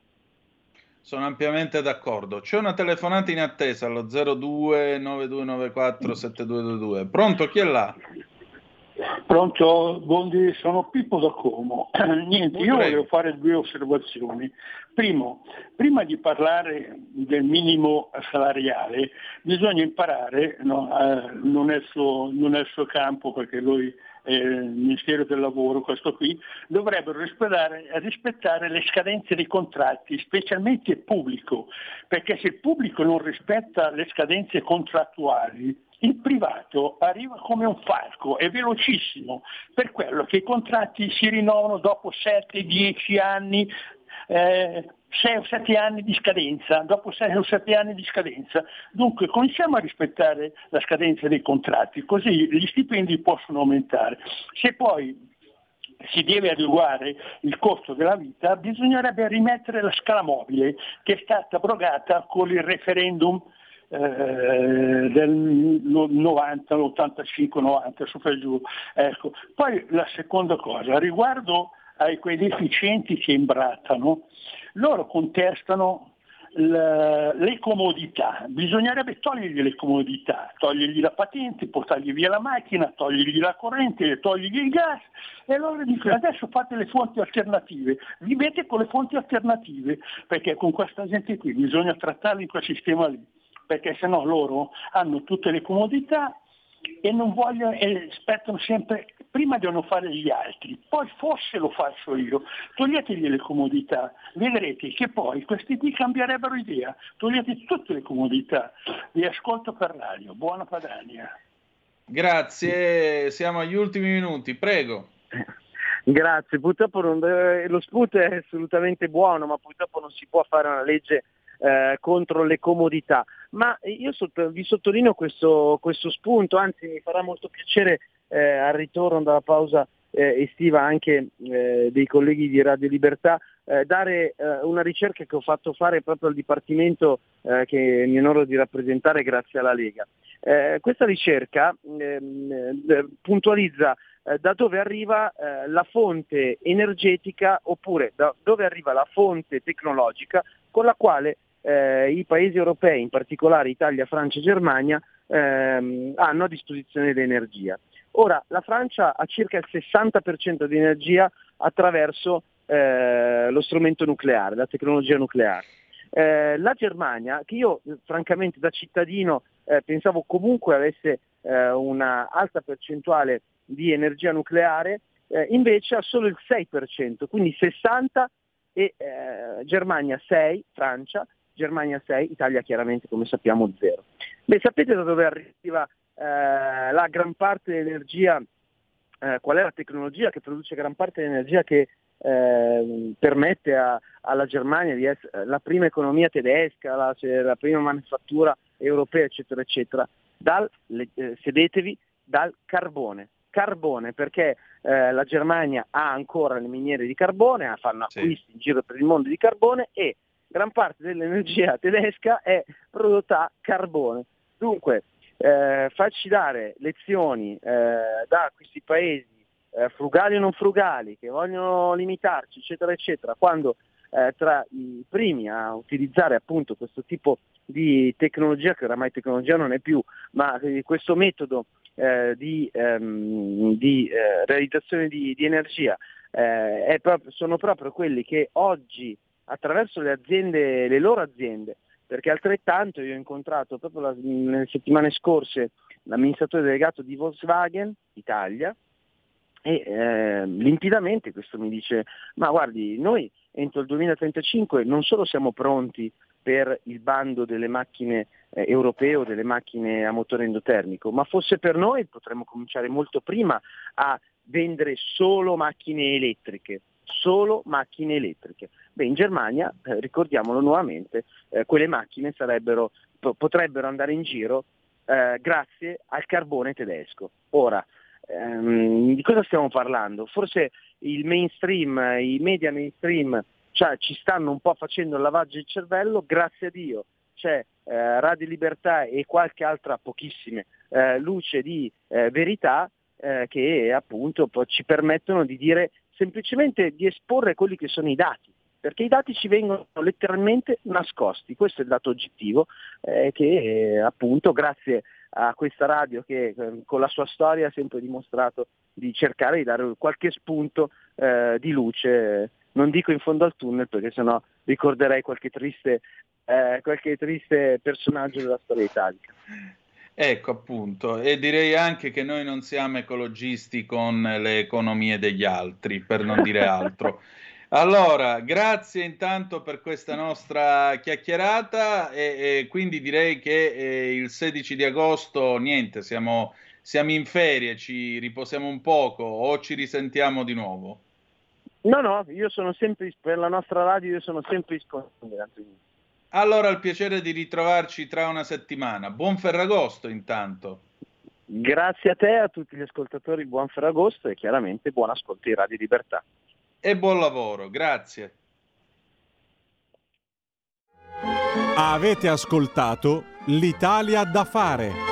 Sono ampiamente d'accordo. C'è una telefonata in attesa allo 02 9294 7222. Pronto, chi è là? Pronto, buondì, sono Pippo da Como. Niente, io voglio fare due osservazioni. Primo, prima di parlare del minimo salariale bisogna imparare, no, eh, non, è il suo, non è il suo campo perché lui è il Ministero del Lavoro, questo qui, dovrebbero rispettare, rispettare le scadenze dei contratti, specialmente il pubblico, perché se il pubblico non rispetta le scadenze contrattuali, il privato arriva come un falco, è velocissimo, per quello che i contratti si rinnovano dopo 7-10 anni, eh, 6 o 7 anni di scadenza, dopo 6 o 7 anni di scadenza. Dunque cominciamo a rispettare la scadenza dei contratti, così gli stipendi possono aumentare. Se poi si deve adeguare il costo della vita, bisognerebbe rimettere la scala mobile che è stata abrogata con il referendum eh, del 90, l'85, 90, su per giù. Ecco. Poi la seconda cosa, riguardo a quei deficienti che imbrattano, loro contestano l- le comodità, bisognerebbe togliergli le comodità, togliergli la patente, portargli via la macchina, togliergli la corrente, togliergli il gas e loro dicono adesso fate le fonti alternative, vivete con le fonti alternative, perché con questa gente qui bisogna trattarli in quel sistema lì, perché sennò loro hanno tutte le comodità e non vogliono e aspettano sempre, prima devono fare gli altri, poi forse lo faccio io, toglietegli le comodità, vedrete che poi questi qui cambierebbero idea, togliete tutte le comodità, vi ascolto per radio, buona Padania. Grazie, siamo agli ultimi minuti, prego. Grazie, purtroppo non- eh, lo sput è assolutamente buono, ma purtroppo non si può fare una legge eh, contro le comodità. Ma io sotto- vi sottolineo questo, questo spunto, anzi mi farà molto piacere eh, al ritorno dalla pausa eh, estiva anche eh, dei colleghi di Radio Libertà eh, dare eh, una ricerca che ho fatto fare proprio al Dipartimento che mi onoro di rappresentare grazie alla Lega. Questa ricerca ehm, eh, puntualizza da dove arriva eh, la fonte energetica oppure da dove arriva la fonte tecnologica con la quale eh, i paesi europei, in particolare Italia, Francia e Germania, ehm, hanno a disposizione l'energia. Ora, la Francia ha circa il 60% di energia attraverso eh, lo strumento nucleare, la tecnologia nucleare. Eh, la Germania, che io francamente da cittadino eh, pensavo comunque avesse eh, una alta percentuale di energia nucleare, eh, invece ha solo il 6%, quindi 60 e eh, Germania 6, Francia, Germania 6, Italia chiaramente come sappiamo 0. Beh, sapete da dove arriva eh, la gran parte dell'energia, eh, qual è la tecnologia che produce gran parte dell'energia che eh, permette a- alla Germania di essere la prima economia tedesca, la, la prima manifattura europea, eccetera, eccetera, dal, le- eh, sedetevi, dal carbone. Carbone perché eh, la Germania ha ancora le miniere di carbone, ha- fanno acquisti in giro per il mondo di carbone e gran parte dell'energia tedesca è prodotta a carbone. Dunque, eh, farci dare lezioni eh, da questi paesi eh, frugali o non frugali, che vogliono limitarci, eccetera, eccetera, quando eh, tra i primi a utilizzare appunto questo tipo di tecnologia, che oramai tecnologia non è più, ma eh, questo metodo eh, di, ehm, di, eh, realizzazione di, di energia, eh, proprio- sono proprio quelli che oggi attraverso le aziende, le loro aziende, perché altrettanto io ho incontrato proprio la- nelle settimane scorse l'amministratore delegato di Volkswagen Italia e eh, limpidamente questo mi dice ma guardi noi entro il 2035 non solo siamo pronti per il bando delle macchine eh, europee o delle macchine a motore endotermico, ma fosse per noi potremmo cominciare molto prima a vendere solo macchine elettriche, solo macchine elettriche. Beh, in Germania, eh, ricordiamolo nuovamente, eh, quelle macchine po- potrebbero andare in giro eh, grazie al carbone tedesco. Ora, ehm, di cosa stiamo parlando? Forse il mainstream, i media mainstream cioè, ci stanno un po' facendo il lavaggio del cervello, grazie a Dio c'è eh, Radio Libertà e qualche altra pochissime eh, luce di eh, verità eh, che appunto poi ci permettono di dire semplicemente di esporre quelli che sono i dati, perché i dati ci vengono letteralmente nascosti, questo è il dato oggettivo eh, che eh, appunto grazie a questa radio che eh, con la sua storia ha sempre dimostrato di cercare di dare qualche spunto eh, di luce, non dico in fondo al tunnel perché sennò ricorderei qualche triste, eh, qualche triste personaggio della storia italica. Ecco appunto, e direi anche che noi non siamo ecologisti con le economie degli altri, per non dire altro. Allora, grazie intanto per questa nostra chiacchierata e, e quindi direi che eh, il 16 di agosto, niente, siamo, siamo in ferie, ci riposiamo un poco o ci risentiamo di nuovo? No, no, io sono sempre, per la nostra radio io sono sempre disponibile. Allora, il piacere di ritrovarci tra una settimana. Buon Ferragosto intanto. Grazie a te e a tutti gli ascoltatori, buon Ferragosto e chiaramente buon ascolto di Radio Libertà e buon lavoro. Grazie. Avete ascoltato l'Italia da fare.